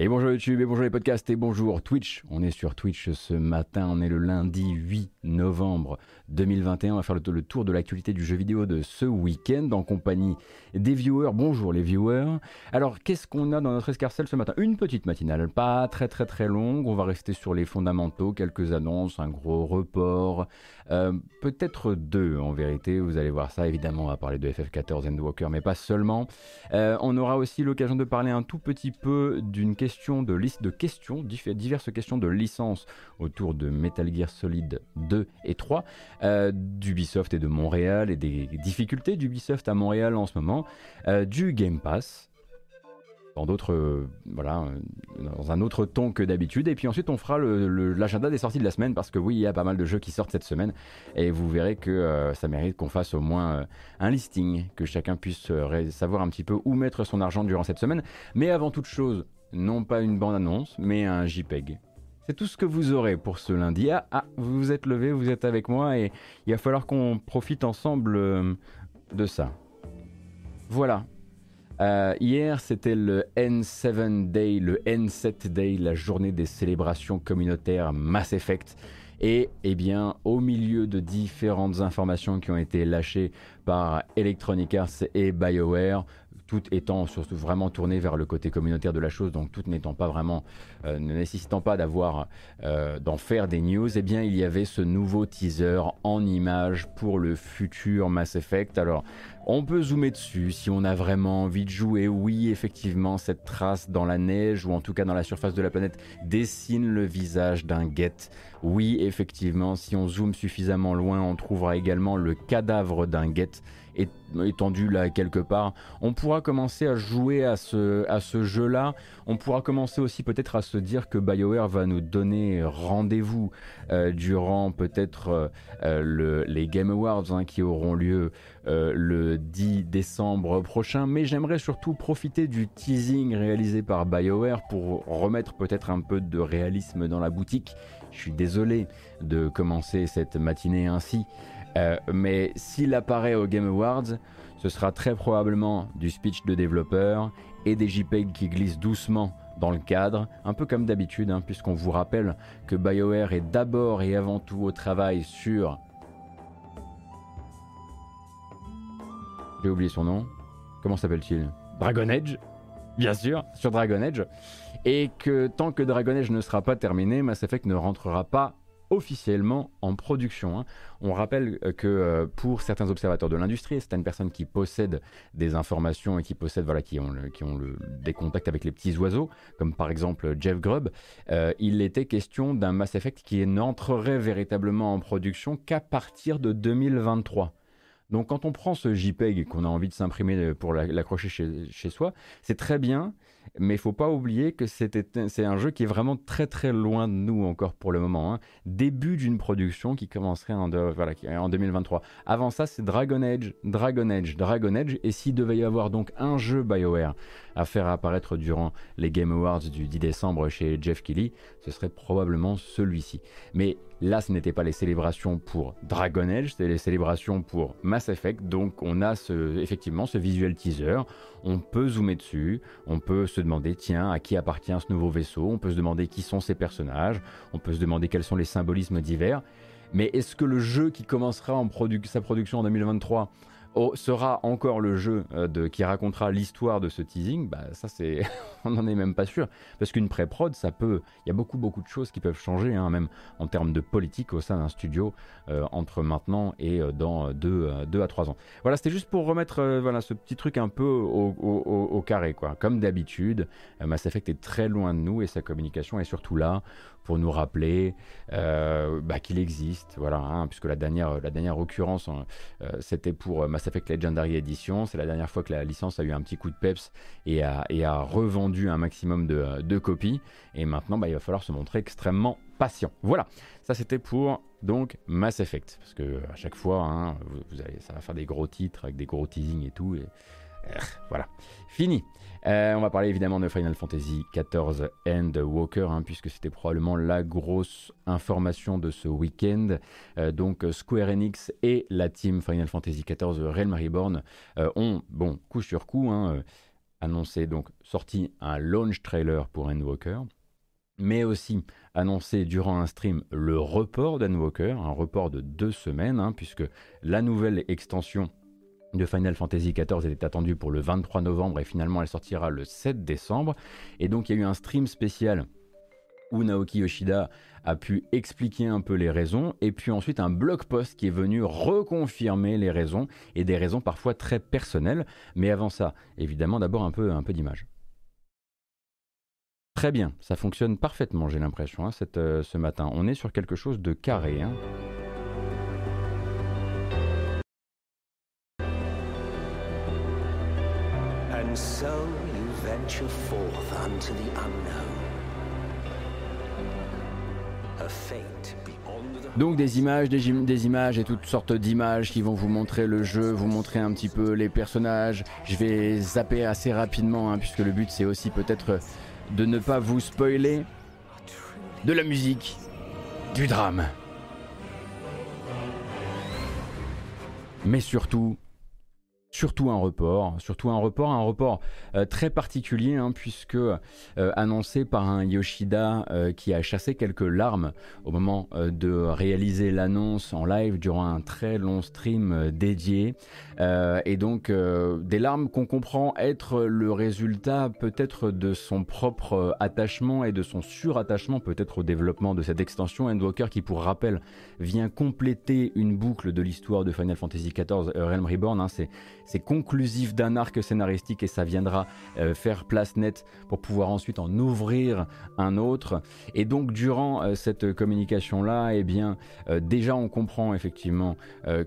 Et bonjour YouTube, et bonjour les podcasts, et bonjour Twitch. On est sur Twitch ce matin, on est le lundi 8 novembre 2021. On va faire le, tour de l'actualité du jeu vidéo de ce week-end en compagnie des viewers. Bonjour les viewers. Alors, qu'est-ce qu'on a dans notre escarcelle ce matin? Une petite matinale, pas très très très longue. On va rester sur les fondamentaux, quelques annonces, un gros report. Euh, peut-être deux en vérité, vous allez voir ça. Évidemment, on va parler de FF14 Endwalker, mais pas seulement. Euh, on aura aussi l'occasion de parler un tout petit peu d'une question de liste de questions, diverses questions de licence autour de Metal Gear Solid 2 et 3, euh, d'Ubisoft et de Montréal et des difficultés d'Ubisoft à Montréal en ce moment, euh, du Game Pass, euh, voilà, dans un autre ton que d'habitude. Et puis ensuite, on fera l'agenda des sorties de la semaine parce que oui, il y a pas mal de jeux qui sortent cette semaine et vous verrez que ça mérite qu'on fasse au moins un listing, que chacun puisse savoir un petit peu où mettre son argent durant cette semaine. Mais avant toute chose, non pas une bande-annonce, mais un JPEG. C'est tout ce que vous aurez pour ce lundi. Ah, ah, vous vous êtes levé, vous êtes avec moi et il va falloir qu'on profite ensemble euh, de ça. Voilà. Euh, hier, c'était le N7 Day, le N7 Day, la journée des célébrations communautaires Mass Effect. Et eh bien, au milieu de différentes informations qui ont été lâchées par Electronic Arts et BioWare, tout étant surtout vraiment tourné vers le côté communautaire de la chose, donc tout n'étant pas vraiment, euh, ne nécessitant pas d'avoir, euh, d'en faire des news, eh bien il y avait ce nouveau teaser en images pour le futur Mass Effect. Alors on peut zoomer dessus si on a vraiment envie de jouer. Oui, effectivement, cette trace dans la neige ou en tout cas dans la surface de la planète dessine le visage d'un Get. Oui, effectivement, si on zoome suffisamment loin, on trouvera également le cadavre d'un Get étendu là quelque part. On pourra commencer à jouer à ce, jeu-là. On pourra commencer aussi peut-être à se dire que BioWare va nous donner rendez-vous euh, durant peut-être euh, euh, les Game Awards hein, qui auront lieu le 10 décembre prochain. Mais j'aimerais surtout profiter du teasing réalisé par BioWare pour remettre peut-être un peu de réalisme dans la boutique. Je suis désolé de commencer cette matinée ainsi. Euh, mais s'il apparaît au Game Awards, ce sera très probablement du speech de développeur et des JPEG qui glissent doucement dans le cadre, un peu comme d'habitude, hein, puisqu'on vous rappelle que BioWare est d'abord et avant tout au travail sur... J'ai oublié son nom. Comment s'appelle-t-il? Dragon Age Bien sûr, sur Dragon Age. Et que tant que Dragon Age ne sera pas terminé, Mass Effect ne rentrera pas officiellement en production. Hein. On rappelle euh, que euh, pour certains observateurs de l'industrie, certaines personnes qui possèdent des informations et qui possèdent, voilà, qui ont, qui ont des contacts avec les petits oiseaux, comme par exemple Jeff Grubb, euh, il était question d'un Mass Effect qui n'entrerait véritablement en production qu'à partir de 2023. Donc quand on prend ce JPEG qu'on a envie de s'imprimer pour l'accrocher chez, chez, soi, c'est très bien, mais il faut pas oublier que c'est un jeu qui est vraiment très très loin de nous encore pour le moment. Hein. Début d'une production qui commencerait en, voilà, en 2023. Avant ça, c'est Dragon Age, Dragon Age, Dragon Age. Et s'il devait y avoir donc un jeu BioWare à faire apparaître durant les Game Awards du 10 décembre chez Jeff Kelly, ce serait probablement celui-ci. Mais là, ce n'était pas les célébrations pour Dragon Age, c'était les célébrations pour Mass Effect. Donc on a ce, effectivement ce visuel teaser. On peut zoomer dessus, on peut se demander, tiens, à qui appartient ce nouveau vaisseau, on peut se demander qui sont ces personnages, on peut se demander quels sont les symbolismes divers. Mais est-ce que le jeu qui commencera en sa production en 2023 sera encore le jeu euh, de, qui racontera l'histoire de ce teasing, bah, ça c'est, on n'en est même pas sûr, parce qu'une pré-prod, ça peut, il y a beaucoup beaucoup de choses qui peuvent changer, hein, même en termes de politique au sein d'un studio euh, entre maintenant et euh, dans 2 deux, à 3 ans. Voilà, c'était juste pour remettre voilà ce petit truc un peu au, carré. Comme d'habitude, Mass Effect est très loin de nous et sa communication est surtout là nous rappeler euh, bah, qu'il existe, voilà, hein, puisque la dernière, la dernière occurrence, hein, euh, c'était pour euh, Mass Effect Legendary Edition, c'est la dernière fois que la licence a eu un petit coup de peps et a, revendu un maximum de, copies, et maintenant bah, il va falloir se montrer extrêmement patient. Voilà, ça c'était pour donc Mass Effect, parce que à chaque fois, hein, vous, allez, ça va faire des gros titres avec des gros teasings et tout, et voilà, fini. Euh, on va parler évidemment de Final Fantasy XIV and Walker, hein, puisque c'était probablement la grosse information de ce week-end. Euh, donc Square Enix et la team Final Fantasy XIV Realm Reborn euh, ont, bon, coup sur coup, hein, annoncé, donc sorti un launch trailer pour Endwalker, mais aussi annoncé durant un stream le report d'Endwalker, un report de deux semaines, hein, puisque la nouvelle extension de Final Fantasy XIV était attendue pour le 23 novembre et finalement elle sortira le 7 décembre. Et donc il y a eu un stream spécial où Naoki Yoshida a pu expliquer un peu les raisons, et puis ensuite un blog post qui est venu reconfirmer les raisons, et des raisons parfois très personnelles, mais avant ça, évidemment d'abord un peu, un peu d'image. Très bien, ça fonctionne parfaitement j'ai l'impression hein, euh, ce matin. On est sur quelque chose de carré. Hein. So you venture forth unto the unknown. Donc des images, des, images et toutes sortes d'images qui vont vous montrer le jeu, vous montrer un petit peu les personnages. Je vais zapper assez rapidement hein, puisque le but c'est aussi peut-être de ne pas vous spoiler de la musique, du drame. Mais surtout, surtout un report, surtout un report, un report euh, très particulier hein, puisque euh, annoncé par un Yoshida euh, qui a chassé quelques larmes au moment de réaliser l'annonce en live durant un très long stream dédié et donc des larmes qu'on comprend être le résultat peut-être de son propre attachement et de son surattachement peut-être au développement de cette extension Endwalker qui pour rappel vient compléter une boucle de l'histoire de Final Fantasy XIV Realm Reborn, hein, c'est conclusif d'un arc scénaristique et ça viendra euh, faire place nette pour pouvoir ensuite en ouvrir un autre. Et donc durant euh, cette communication là, eh bien euh, déjà on comprend effectivement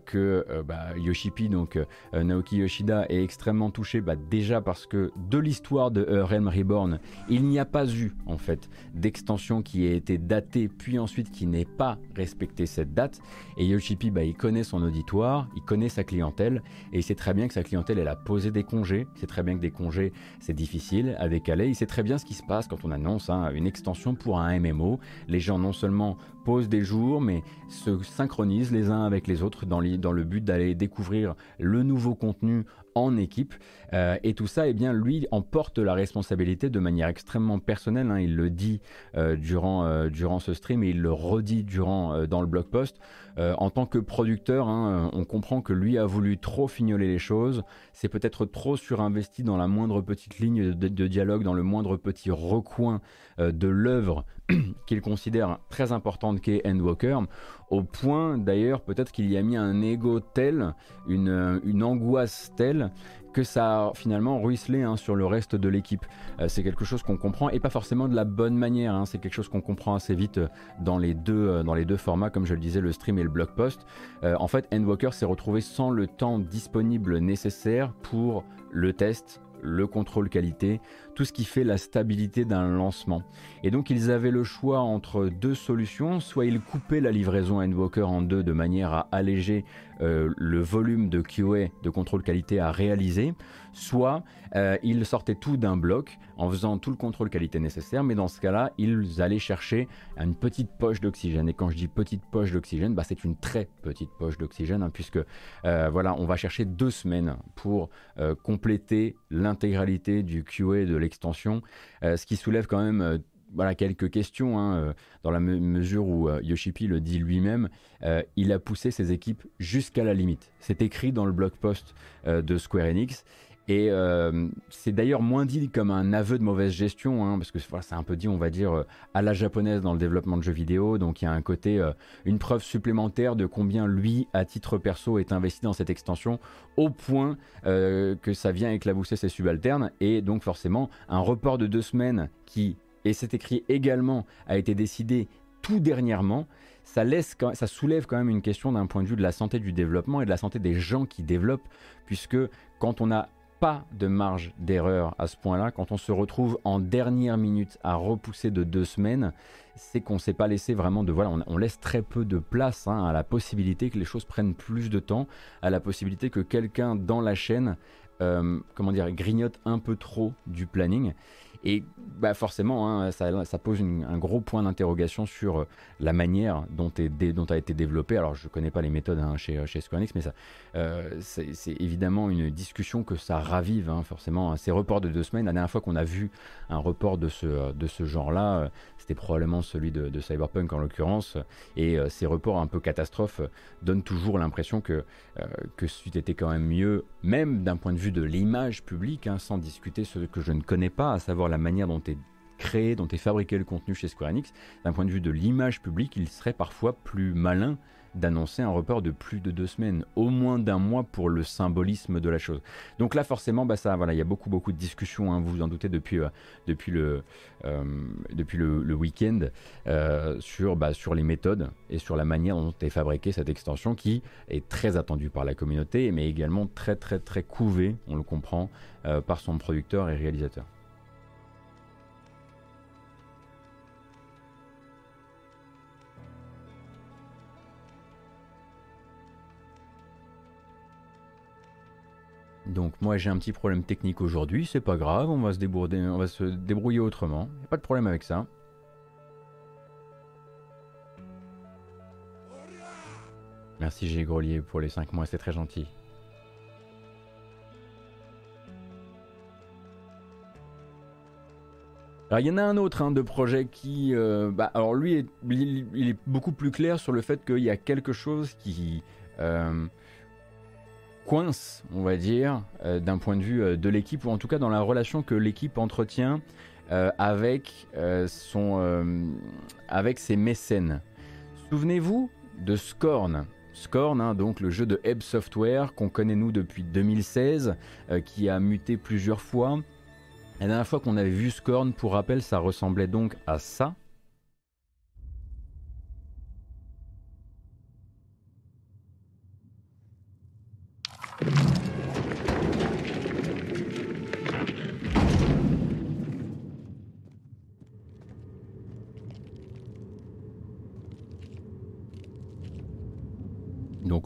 que bah, Yoshipi, donc Naoki Yoshida, est extrêmement touché bah, déjà parce que de l'histoire de Realm Reborn, il n'y a pas eu en fait d'extension qui ait été datée puis ensuite qui n'ait pas respecté cette date. Et Yoshipi, bah, il connaît son auditoire, il connaît sa clientèle et il sait très bien sa clientèle, elle a posé des congés. C'est très bien que des congés, c'est difficile à décaler. Il sait très bien ce qui se passe quand on annonce hein, une extension pour un MMO. Les gens non seulement posent des jours, mais se synchronisent les uns avec les autres dans, le but d'aller découvrir le nouveau contenu en équipe. Euh, et tout ça, eh bien, lui en porte la responsabilité de manière extrêmement personnelle. Hein. Il le dit euh, durant, euh, durant ce stream et il le redit durant, dans le blog post. En tant que producteur, hein, on comprend que lui a voulu trop fignoler les choses. C'est peut-être trop surinvesti dans la moindre petite ligne de, dialogue, dans le moindre petit recoin de l'œuvre qu'il considère très importante qu'est Endwalker, au point d'ailleurs peut-être qu'il y a mis un ego tel, une angoisse telle, que ça a finalement ruisselé hein, sur le reste de l'équipe. Euh, c'est quelque chose qu'on comprend et pas forcément de la bonne manière, hein. c'est quelque chose qu'on comprend assez vite euh, dans les, deux, euh, dans les deux formats, comme je le disais, le stream et le blog post. en fait, Endwalker s'est retrouvé sans le temps disponible nécessaire pour le test, le contrôle qualité, tout ce qui fait la stabilité d'un lancement. Et donc ils avaient le choix entre deux solutions, soit ils coupaient la livraison Endwalker en deux de manière à alléger euh, le volume de QA, de contrôle qualité à réaliser, soit euh, ils sortaient tout d'un bloc en faisant tout le contrôle qualité nécessaire, mais dans ce cas-là, ils allaient chercher une petite poche d'oxygène. Et quand je dis petite poche d'oxygène, bah, c'est une très petite poche d'oxygène, hein, puisque euh, voilà, on va chercher deux semaines pour compléter l'intégralité du QA de l'extension, ce qui soulève quand même voilà quelques questions hein, euh, dans la mesure où euh, le dit lui-même, euh, il a poussé ses équipes jusqu'à la limite. C'est écrit dans le blog post de Square Enix et c'est d'ailleurs moins dit comme un aveu de mauvaise gestion, hein, parce que c'est un peu dit, on va dire, à la japonaise dans le développement de jeux vidéo. Donc il y a un côté, une preuve supplémentaire de combien lui, à titre perso, est investi dans cette extension, au point que ça vient éclabousser ses subalternes. Et donc forcément, un report de deux semaines qui et c'est écrit également, a été décidé tout dernièrement, ça, laisse, ça soulève quand même une question d'un point de vue de la santé du développement et de la santé des gens qui développent, puisque quand on n'a pas de marge d'erreur à ce point-là, quand on se retrouve en dernière minute à repousser de deux semaines, c'est qu'on ne s'est pas laissé vraiment de... Voilà, on, laisse très peu de place hein, à la possibilité que les choses prennent plus de temps, à la possibilité que quelqu'un dans la chaîne, euh, comment dire, grignote un peu trop du planning. Et bah forcément, hein, ça, pose un gros point d'interrogation sur la manière dont, a été développé. Alors, je ne connais pas les méthodes hein, chez, chez Square Enix, mais ça, c'est évidemment une discussion que ça ravive, hein, forcément. Ces reports de deux semaines, la dernière fois qu'on a vu un report de ce, de ce genre-là, c'était probablement celui de, Cyberpunk en l'occurrence, et ces reports un peu catastrophes donnent toujours l'impression que, que c'eût été quand même mieux, même d'un point de vue de l'image publique, sans discuter ce que je ne connais pas, à savoir la manière dont est créé, dont est fabriqué le contenu chez Square Enix, d'un point de vue de l'image publique, il serait parfois plus malin d'annoncer un report de plus de deux semaines, au moins d'un mois pour le symbolisme de la chose. Donc là, forcément, bah ça, voilà, il y a beaucoup, beaucoup de discussions, hein, vous vous en doutez, depuis, euh, euh, le, week-end, euh, sur, bah, sur les méthodes et sur la manière dont est fabriquée cette extension qui est très attendue par la communauté, mais également très, très, très couvée, on le comprend, par son producteur et réalisateur. Donc moi j'ai un petit problème technique aujourd'hui, c'est pas grave, on va se débrouiller, on va se débrouiller autrement. pas de problème avec ça. Merci G. Pour les 5 mois, c'est très gentil. Alors il y en a un autre hein, de projet qui, euh, bah, alors lui, il, est beaucoup plus clair sur le fait qu'il y a quelque chose qui, euh, coince, on va dire, euh, d'un point de vue euh, de l'équipe, ou en tout cas dans la relation que l'équipe entretient euh, avec, ses mécènes. Souvenez-vous de Scorn. Scorn, hein, donc le jeu de Ebb Software qu'on connaît nous depuis 2016, qui a muté plusieurs fois. La dernière fois qu'on avait vu Scorn, pour rappel, ça ressemblait donc à ça.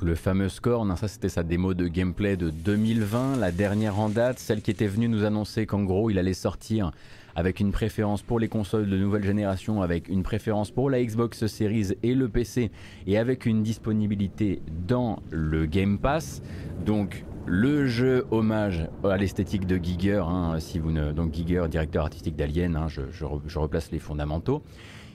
Le fameux score, ça c'était sa démo de gameplay de 2020, la dernière en date, celle qui était venue nous annoncer qu'en gros il allait sortir avec une préférence pour les consoles de nouvelle génération, avec une préférence pour la Xbox Series et le PC, et avec une disponibilité dans le Game Pass. Donc le jeu hommage à l'esthétique de Giger, hein, si vous ne, donc Giger, directeur artistique d'Alien, hein, je, replace les fondamentaux.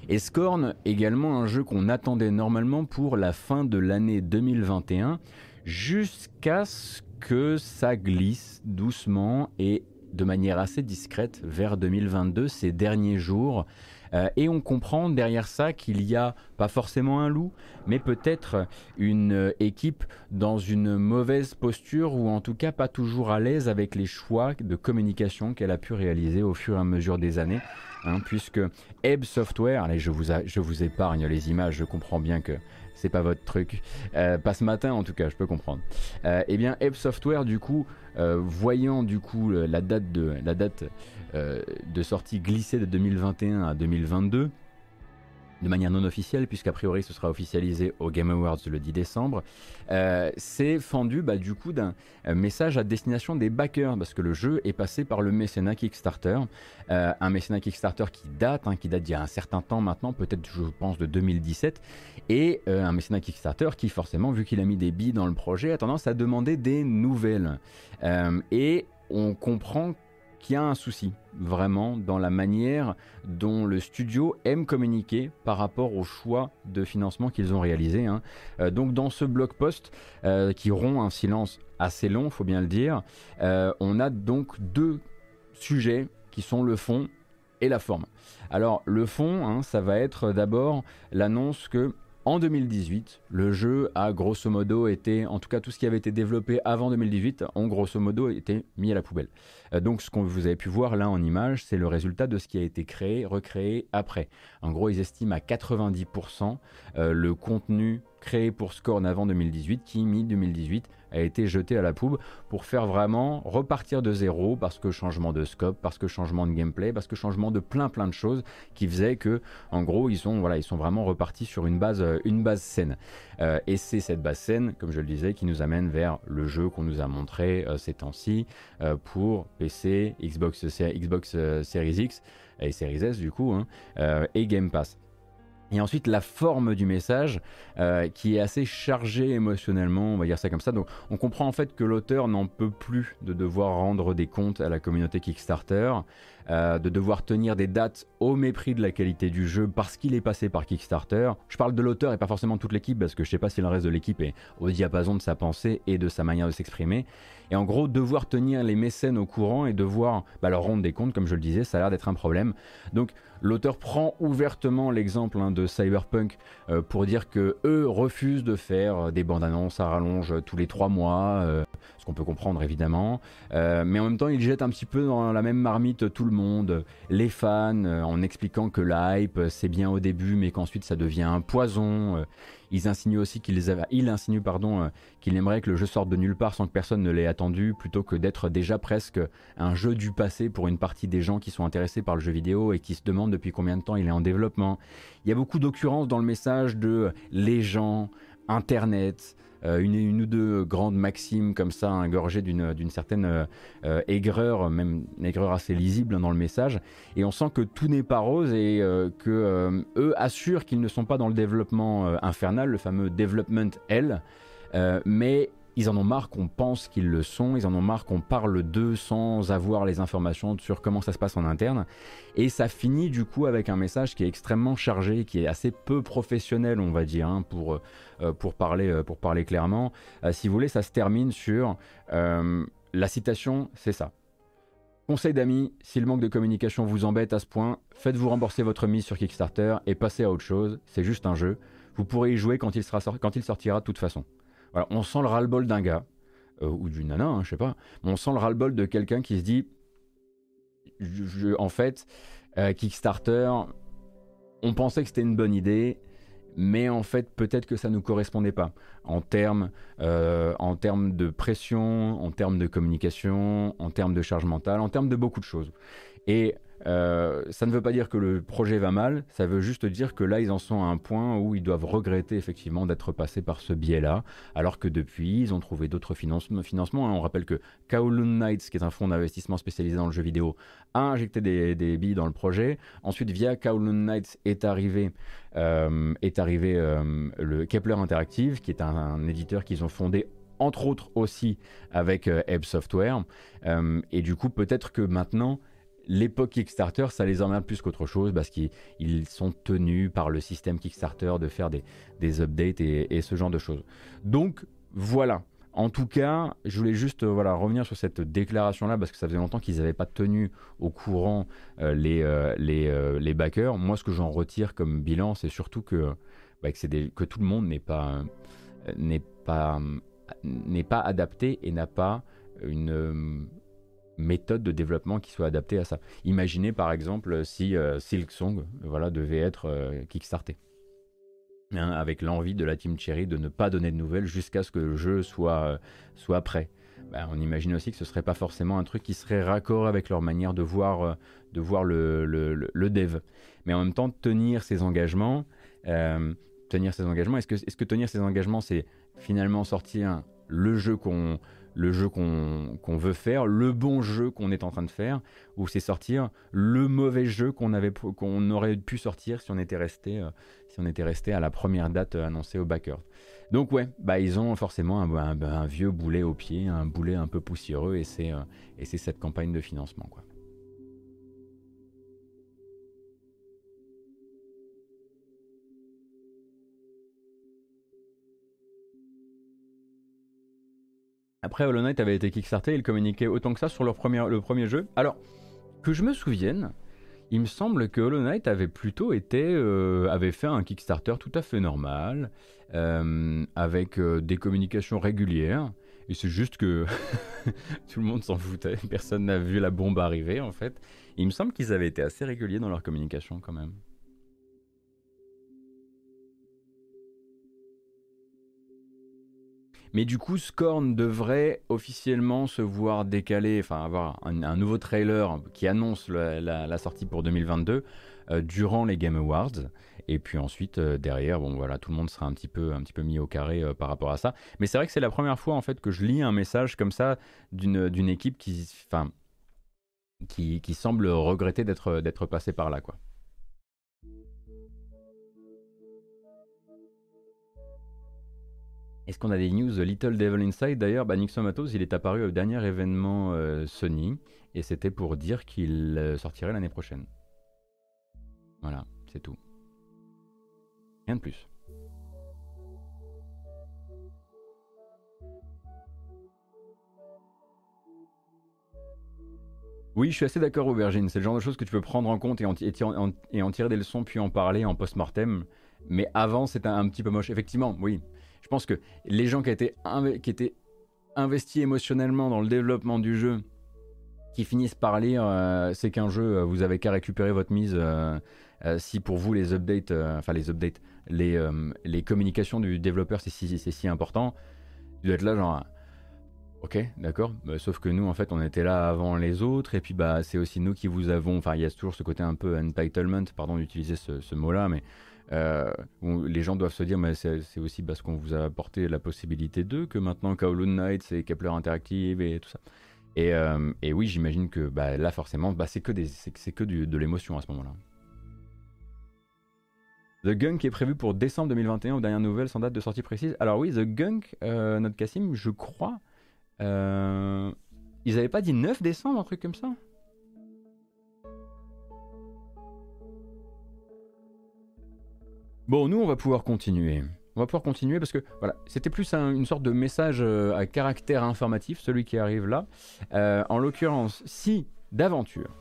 Et Scorn, également un jeu qu'on attendait normalement pour la fin de l'année 2021, jusqu'à ce que ça glisse doucement et de manière assez discrète vers 2022, ces derniers jours. Euh, et on comprend derrière ça qu'il y a pas forcément un loup, mais peut-être une équipe dans une mauvaise posture ou en tout cas pas toujours à l'aise avec les choix de communication qu'elle a pu réaliser au fur et à mesure des années. Hein, puisque Ebb Software, allez, je vous, je vous épargne les images, je comprends bien que c'est pas votre truc. Euh, pas ce matin en tout cas, je peux comprendre. Euh, eh bien, Ebb Software, du coup, euh, voyant du coup la date de la date de sortie glisser de 2021 à 2022 de manière non officielle, puisqu'a priori ce sera officialisé au Game Awards le 10 décembre, euh, c'est fendu bah, du coup d'un euh, message à destination des backers, parce que le jeu est passé par le mécénat Kickstarter, euh, un mécénat Kickstarter qui date, hein, qui date d'il y a un certain temps maintenant, peut-être je pense de 2017, et un mécénat Kickstarter qui forcément, vu qu'il a mis des billes dans le projet, a tendance à demander des nouvelles. et on comprend qu'il y a un souci vraiment dans la manière dont le studio aime communiquer par rapport au choix de financement qu'ils ont réalisé. Hein. Euh, donc dans ce blog post euh, qui rompt un silence assez long, faut bien le dire, euh, on a donc deux sujets qui sont le fond et la forme. Alors le fond, hein, ça va être d'abord l'annonce que en 2018, le jeu a grosso modo été, en tout cas tout ce qui avait été développé avant 2018, en grosso modo été mis à la poubelle. Euh, donc ce que vous avez pu voir là en image, c'est le résultat de ce qui a été créé, recréé après. En gros, ils estiment à 90% euh, le contenu créé pour Scorn avant 2018 qui, mi-2018, a été jeté à la poube pour faire vraiment repartir de zéro parce que changement de scope, parce que changement de gameplay, parce que changement de plein plein de choses qui faisaient que, en gros, ils sont, voilà, ils sont vraiment repartis sur une base, euh, une base saine. Et c'est cette base saine, comme je le disais, qui nous amène vers le jeu qu'on nous a montré ces temps-ci pour PC, Xbox, Xbox Series X et Series S du coup, hein, et Game Pass. Et ensuite la forme du message euh, qui est assez chargée émotionnellement, on va dire ça comme ça. Donc on comprend en fait que l'auteur n'en peut plus de devoir rendre des comptes à la communauté Kickstarter, euh, de devoir tenir des dates au mépris de la qualité du jeu parce qu'il est passé par Kickstarter. Je parle de l'auteur et pas forcément toute l'équipe parce que je sais pas si le reste de l'équipe est au diapason de sa pensée et de sa manière de s'exprimer. Et en gros, devoir tenir les mécènes au courant et devoir bah, leur rendre des comptes, comme je le disais, ça a l'air d'être un problème. Donc l'auteur prend ouvertement l'exemple hein, de Cyberpunk euh, pour dire que eux refusent de faire euh, des bandes annonces à rallonge tous les trois mois, euh, ce qu'on peut comprendre évidemment. mais en même temps, il jette un petit peu dans la même marmite tout le monde, les fans, en expliquant que la hype c'est bien au début, mais qu'ensuite ça devient un poison. Ils insinuent aussi qu'il il insinue pardon euh, qu'il aimerait que le jeu sorte de nulle part sans que personne ne l'ait attendu, plutôt que d'être déjà presque un jeu du passé pour une partie des gens qui sont intéressés par le jeu vidéo et qui se demandent depuis combien de temps il est en développement. Il y a beaucoup d'occurrences dans le message de les gens, Internet, euh, une, ou deux grandes maximes comme ça, engorgées d'une certaine euh, euh, aigreur, même une aigreur assez lisible dans le message. Et on sent que tout n'est pas rose et que eux assurent qu'ils ne sont pas dans le développement infernal, le fameux development L, mais ils en ont marre qu'on pense qu'ils le sont, ils en ont marre qu'on parle d'eux sans avoir les informations sur comment ça se passe en interne. Et ça finit du coup avec un message qui est extrêmement chargé, qui est assez peu professionnel, on va dire, hein, pour, pour, parler, euh, pour parler clairement. Euh, si vous voulez, ça se termine sur la citation, c'est ça. Conseil d'amis, si le manque de communication vous embête à ce point, faites-vous rembourser votre mise sur Kickstarter et passez à autre chose, c'est juste un jeu. Vous pourrez y jouer quand il, sera quand il sortira de toute façon on sent le ras-le-bol d'un gars, euh, ou d'une nana, hein, je sais pas, on sent le ras-le-bol de quelqu'un qui se dit, en fait, euh, Kickstarter, on pensait que c'était une bonne idée, mais en fait, peut-être que ça ne nous correspondait pas en termes, euh, en termes de pression, en termes de communication, en termes de charge mentale, en termes de beaucoup de choses. Euh, ça ne veut pas dire que le projet va mal, ça veut juste dire que là, ils en sont à un point où ils doivent regretter effectivement d'être passés par ce biais-là, alors que depuis, ils ont trouvé d'autres financements. Hein. On rappelle que Kowloon Knights, qui est un fonds d'investissement spécialisé dans le jeu vidéo, a injecté des, billes dans le projet. Ensuite, via Kowloon Knights est arrivé, euh, est arrivé euh, le Kepler Interactive, qui est un, éditeur qu'ils ont fondé entre autres aussi avec Ebb Software. et du coup, peut-être que maintenant, l'époque Kickstarter, ça les emmerde plus qu'autre chose parce qu'ils sont tenus par le système Kickstarter de faire des, updates et, ce genre de choses. Donc voilà. En tout cas, je voulais juste euh, voilà, revenir sur cette déclaration-là parce que ça faisait longtemps qu'ils n'avaient pas tenu au courant euh, les, euh, les, backers. Moi, ce que j'en retire comme bilan, c'est surtout que, bah, que, tout le monde n'est pas, pas, pas adapté et n'a pas une méthode de développement qui soit adaptée à ça. Imaginez par exemple si euh, Silk Song voilà, devait être euh, kickstarté. Hein, avec l'envie de la team Cherry de ne pas donner de nouvelles jusqu'à ce que le jeu soit, euh, soit prêt. Ben, on imagine aussi que ce serait pas forcément un truc qui serait raccord avec leur manière de voir, de voir le, le, dev. Mais en même temps, tenir ses engagements, tenir ses engagements, est-ce que, est -ce que tenir ses engagements, c'est finalement sortir le jeu qu'on le jeu qu'on veut faire, le bon jeu qu'on est en train de faire, ou c'est sortir le mauvais jeu qu'on aurait pu sortir si on était resté, euh, si on était resté à la première date euh, annoncée au backer. Donc ouais, bah ils ont forcément un, vieux boulet au pied, un boulet un peu poussiéreux, et c'est euh, cette campagne de financement quoi. Après, Hollow Knight avait été kickstarté, ils communiquaient autant que ça sur leur premier, le premier jeu. Alors, que je me souvienne, il me semble que Hollow Knight avait plutôt été, euh, avait fait un Kickstarter tout à fait normal, euh, avec euh, des communications régulières. Et c'est juste que tout le monde s'en foutait, personne n'a vu la bombe arriver en fait. il me semble qu'ils avaient été assez réguliers dans leur communication quand même. Mais du coup, Scorn devrait officiellement se voir décaler, enfin avoir un, nouveau trailer qui annonce la, sortie pour 2022 euh, durant les Game Awards. Et puis ensuite, euh, derrière, bon voilà, tout le monde sera un petit peu, un petit peu mis au carré euh, par rapport à ça. Mais c'est vrai que c'est la première fois en fait que je lis un message comme ça d'une équipe qui, enfin, qui, qui semble regretter d'être d'être passée par là, quoi. Est-ce qu'on a des news The Little Devil Inside? D'ailleurs, bah, il est apparu au dernier événement euh, Sony et c'était pour dire qu'il euh, sortirait l'année prochaine. Voilà, c'est tout. Rien de plus. Oui, je suis assez d'accord, Aubergine. C'est le genre de choses que tu peux prendre en compte et en, tirer des leçons, puis en parler en post-mortem. Mais avant, c'était un petit peu moche. Effectivement, oui. Je pense que les gens qui étaient, qui étaient investis émotionnellement dans le développement du jeu, qui finissent par lire euh, c'est qu'un jeu, euh, vous avez qu'à récupérer votre mise euh, si pour vous les updates, enfin les updates, les, les communications du développeur c'est si, important, tu dois être là genre Ok, d'accord. Bah, sauf que nous, en fait, on était là avant les autres, et puis bah, c'est aussi nous qui vous avons. Enfin, il y a toujours ce côté un peu entitlement, pardon d'utiliser ce mot-là, mais euh, les gens doivent se dire, mais c'est aussi parce qu'on vous a apporté la possibilité d'eux que maintenant Kowloon Knight, c'est Kepler Interactive et tout ça. Et, euh, oui, j'imagine que bah, là, forcément, bah, c'est que, que de l'émotion à ce moment-là. The Gunk est prévu pour décembre 2021 aux dernières nouvelles sans date de sortie précise. Alors oui, The Gunk, euh, notre Cassim, je crois, ils n'avaient pas dit 9 décembre, un truc comme ça? Bon, nous, on va pouvoir continuer. On va pouvoir continuer parce que voilà, c'était plus une sorte de message euh, à caractère informatif, celui qui arrive là. Euh, en l'occurrence, si d'aventure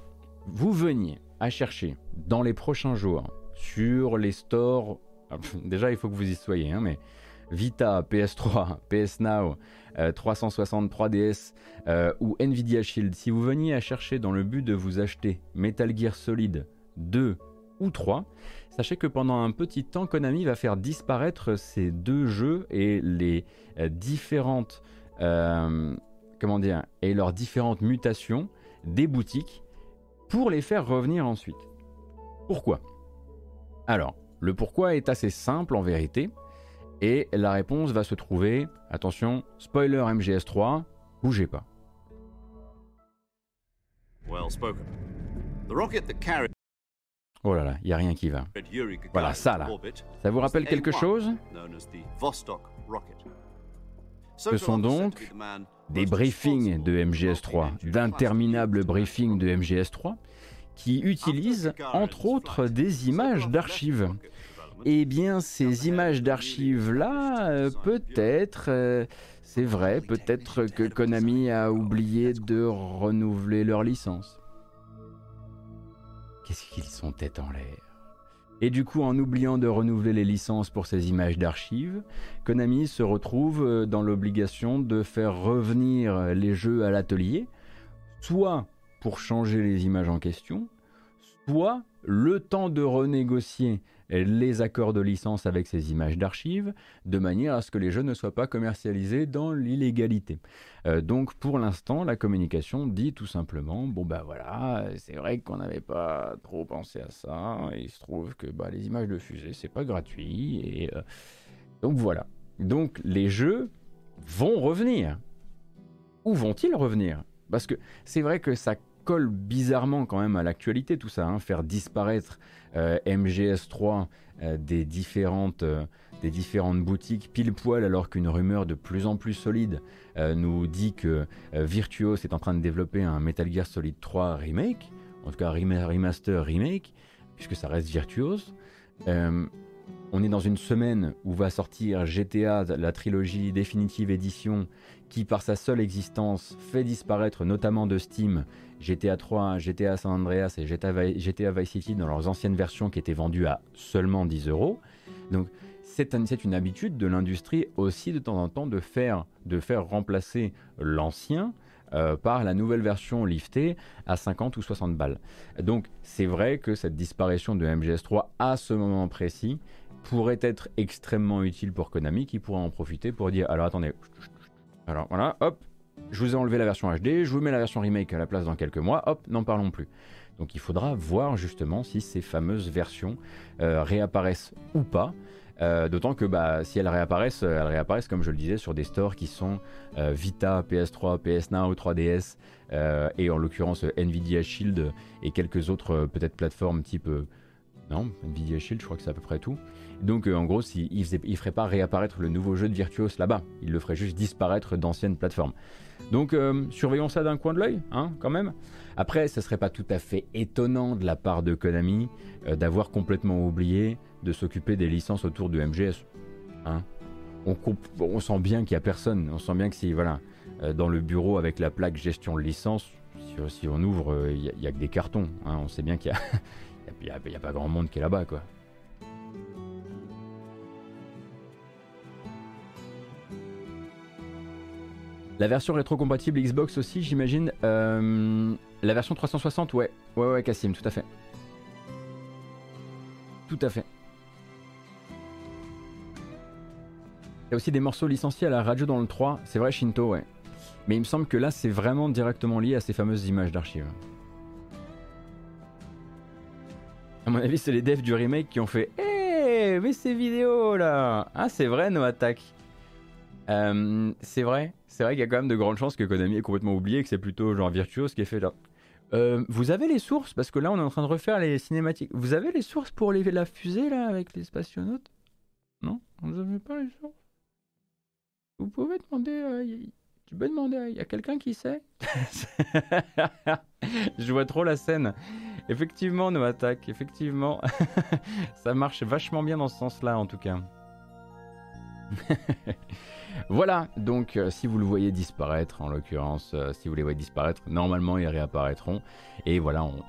vous veniez à chercher dans les prochains jours sur les stores, ah, déjà il faut que vous y soyez, hein, mais Vita, PS3, PS Now, 363 DS ou Nvidia Shield, si vous veniez à chercher dans le but de vous acheter Metal Gear Solid 2 ou 3, Sachez que pendant un petit temps, Konami va faire disparaître ces deux jeux et les euh, différentes euh, comment dire et leurs différentes mutations des boutiques pour les faire revenir ensuite. Pourquoi? Alors, le pourquoi est assez simple en vérité et la réponse va se trouver, attention, spoiler MGS3, bougez pas. Well spoken. Oh là là, il n'y a rien qui va. Voilà, ça là. Ça vous rappelle quelque chose? Ce sont donc des briefings de MGS3, d'interminables briefings de MGS3, qui utilisent entre autres des images d'archives. Eh bien, ces images d'archives-là, euh, peut-être, euh, c'est vrai, peut-être que Konami a oublié de renouveler leur licence. Qu'est-ce qu'ils sont tête en l'air. Et du coup, en oubliant de renouveler les licences pour ces images d'archives, Konami se retrouve euh, dans l'obligation de faire revenir les jeux à l'atelier, soit pour changer les images en question, soit le temps de renégocier les accords de licence avec ces images d'archives, de manière à ce que les jeux ne soient pas commercialisés dans l'illégalité. Euh, donc pour l'instant, la communication dit tout simplement, bon ben voilà, c'est vrai qu'on n'avait pas trop pensé à ça, et il se trouve que bah, les images de fusée, c'est pas gratuit, et euh, donc voilà. Donc les jeux vont revenir. Où vont-ils revenir? Parce que c'est vrai que ça bizarrement quand même à l'actualité tout ça, hein, faire disparaître euh, MGS3 euh, des, différentes, euh, des différentes boutiques pile poil alors qu'une rumeur de plus en plus solide nous dit que Virtuos est en train de développer un Metal Gear Solid 3 remake, en tout cas remaster remake, puisque ça reste Virtuos. on est dans une semaine où va sortir GTA, la trilogie définitive édition, qui par sa seule existence fait disparaître notamment de Steam GTA 3, GTA San Andreas et GTA, Vice City dans leurs anciennes versions qui étaient vendues à seulement 10 euros. Donc c'est une habitude de l'industrie aussi de temps en temps de faire, remplacer l'ancien euh, par la nouvelle version liftée à 50 ou 60 balles. Donc c'est vrai que cette disparition de MGS3 à ce moment précis pourrait être extrêmement utile pour Konami qui pourrait en profiter pour dire alors attendez, alors voilà, hop, je vous ai enlevé la version HD, je vous mets la version remake à la place dans quelques mois, hop, n'en parlons plus. Donc il faudra voir justement si ces fameuses versions euh, réapparaissent ou pas. Euh, d'autant que bah, si elles réapparaissent, elles réapparaissent comme je le disais sur des stores qui sont euh, Vita, PS3, PS Now, 3DS et en l'occurrence Nvidia Shield et quelques autres peut-être plateformes type non Nvidia Shield, je crois que c'est à peu près tout. Donc en gros, il ne ferait pas réapparaître le nouveau jeu de Virtuos là-bas, il le ferait juste disparaître d'anciennes plateformes. Donc surveillons ça d'un coin de l'œil, hein, quand même. Après, ce serait pas tout à fait étonnant de la part de Konami euh, d'avoir complètement oublié de s'occuper des licences autour du MGS. Hein. on, sent bien qu'il y a personne. On sent bien que si voilà, euh, dans le bureau avec la plaque gestion de licence, si, on ouvre, euh, il n'y a, que des cartons. Hein. On sait bien qu'il n'y a, a, pas grand monde qui est là-bas, quoi. La version rétro-compatible Xbox aussi, j'imagine. La version 360, ouais. Ouais, ouais, Cassim, tout à fait. Tout à fait. Il y a aussi des morceaux licenciés à la radio dans le 3. C'est vrai, Shinto, ouais. Mais il me semble que là, c'est vraiment directement lié à ces fameuses images d'archives. À mon avis, c'est les devs du remake qui ont fait Hé, mais ces vidéos là Ah, c'est vrai, nos attaques. Euh, c'est vrai, c'est vrai qu'il y a quand même de grandes chances que Konami ait complètement oublié que c'est plutôt genre Virtuose qui est fait là. Euh, vous avez les sources? Parce que là, on est en train de refaire les cinématiques. Vous avez les sources pour les, la fusée, là, avec les spationautes? Non? Vous n'avez pas les sources Vous pouvez demander... tu peux demander... Il y a quelqu'un qui sait? Je vois trop la scène. Effectivement, nos attaques, effectivement. Ça marche vachement bien dans ce sens-là, en tout cas. Voilà, donc euh, si vous le voyez disparaître, en l'occurrence, euh, si vous les voyez disparaître, normalement ils réapparaîtront. Et voilà, on,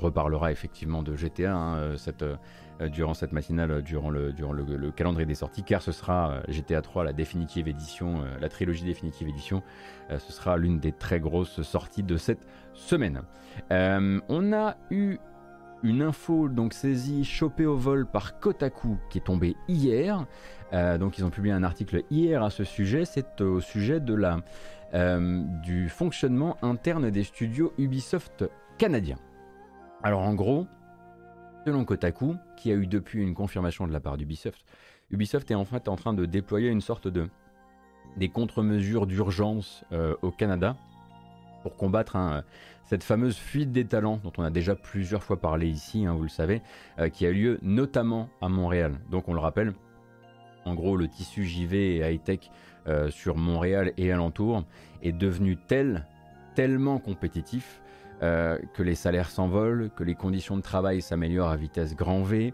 reparlera effectivement de GTA hein, euh, durant cette matinale, durant, le, durant le, calendrier des sorties, car ce sera GTA 3, la définitive édition, la trilogie définitive édition, ce sera l'une des très grosses sorties de cette semaine. on a eu une info donc saisie, chopée au vol par Kotaku, qui est tombée hier. Euh, donc ils ont publié un article hier à ce sujet. C'est au sujet de la, euh, du fonctionnement interne des studios Ubisoft canadiens. Alors en gros, selon Kotaku, qui a eu depuis une confirmation de la part d'Ubisoft, Ubisoft est en fait en train de déployer une sorte de des contre-mesures d'urgence euh, au Canada pour combattre cette fameuse fuite des talents dont on a déjà plusieurs fois parlé ici, hein, vous le savez, euh, qui a eu lieu notamment à Montréal. Donc on le rappelle, en gros le tissu JV et high-tech euh, sur Montréal et alentour est devenu tel, tellement compétitif euh, que les salaires s'envolent, que les conditions de travail s'améliorent à vitesse grand V,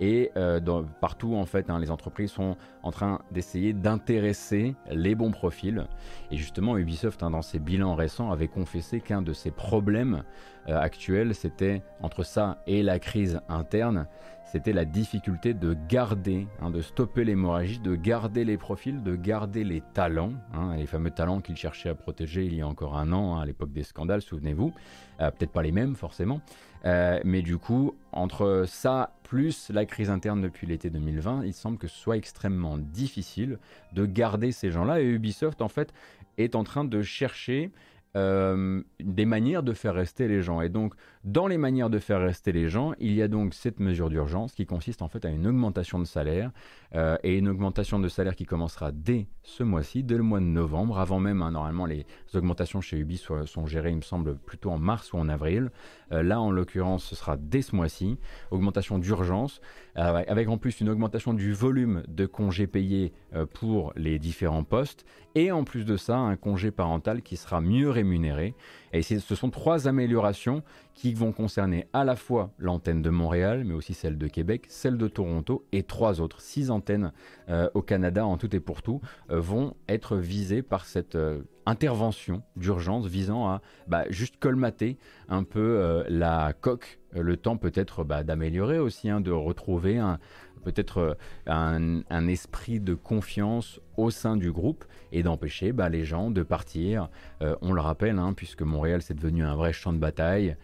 et euh, partout, en fait, hein, les entreprises sont en train d'essayer d'intéresser les bons profils. Et justement, Ubisoft, hein, dans ses bilans récents, avait confessé qu'un de ses problèmes euh, actuels, c'était entre ça et la crise interne, c'était la difficulté de garder, hein, de stopper l'hémorragie, de garder les profils, de garder les talents, les fameux talents qu'il cherchait à protéger il y a encore un an, à l'époque des scandales, souvenez-vous. Euh, peut-être pas les mêmes forcément. Euh, mais du coup, entre ça plus la crise interne depuis l'été 2020, il semble que ce soit extrêmement difficile de garder ces gens-là. Et Ubisoft, en fait, est en train de chercher euh, des manières de faire rester les gens. Et donc, dans les manières de faire rester les gens, il y a donc cette mesure d'urgence qui consiste en fait à une augmentation de salaire euh, et une augmentation de salaire qui commencera dès ce mois-ci, dès le mois de novembre, avant même, hein, normalement, les augmentations chez Ubi sont, gérées, il me semble, plutôt en mars ou en avril. Euh, là, en l'occurrence, ce sera dès ce mois-ci, augmentation d'urgence, euh, avec en plus une augmentation du volume de congés payés pour les différents postes, et en plus de ça, un congé parental qui sera mieux rémunéré. Et ce sont trois améliorations qui vont concerner à la fois l'antenne de Montréal, mais aussi celle de Québec, celle de Toronto et trois autres, six antennes euh, au Canada en tout et pour tout, euh, vont être visées par cette euh, intervention d'urgence visant à bah, juste colmater un peu la coque, le temps peut-être bah, d'améliorer aussi, hein, de retrouver un, peut-être un, esprit de confiance au sein du groupe et d'empêcher bah, les gens de partir. on le rappelle, hein, puisque Montréal c'est devenu un vrai champ de bataille,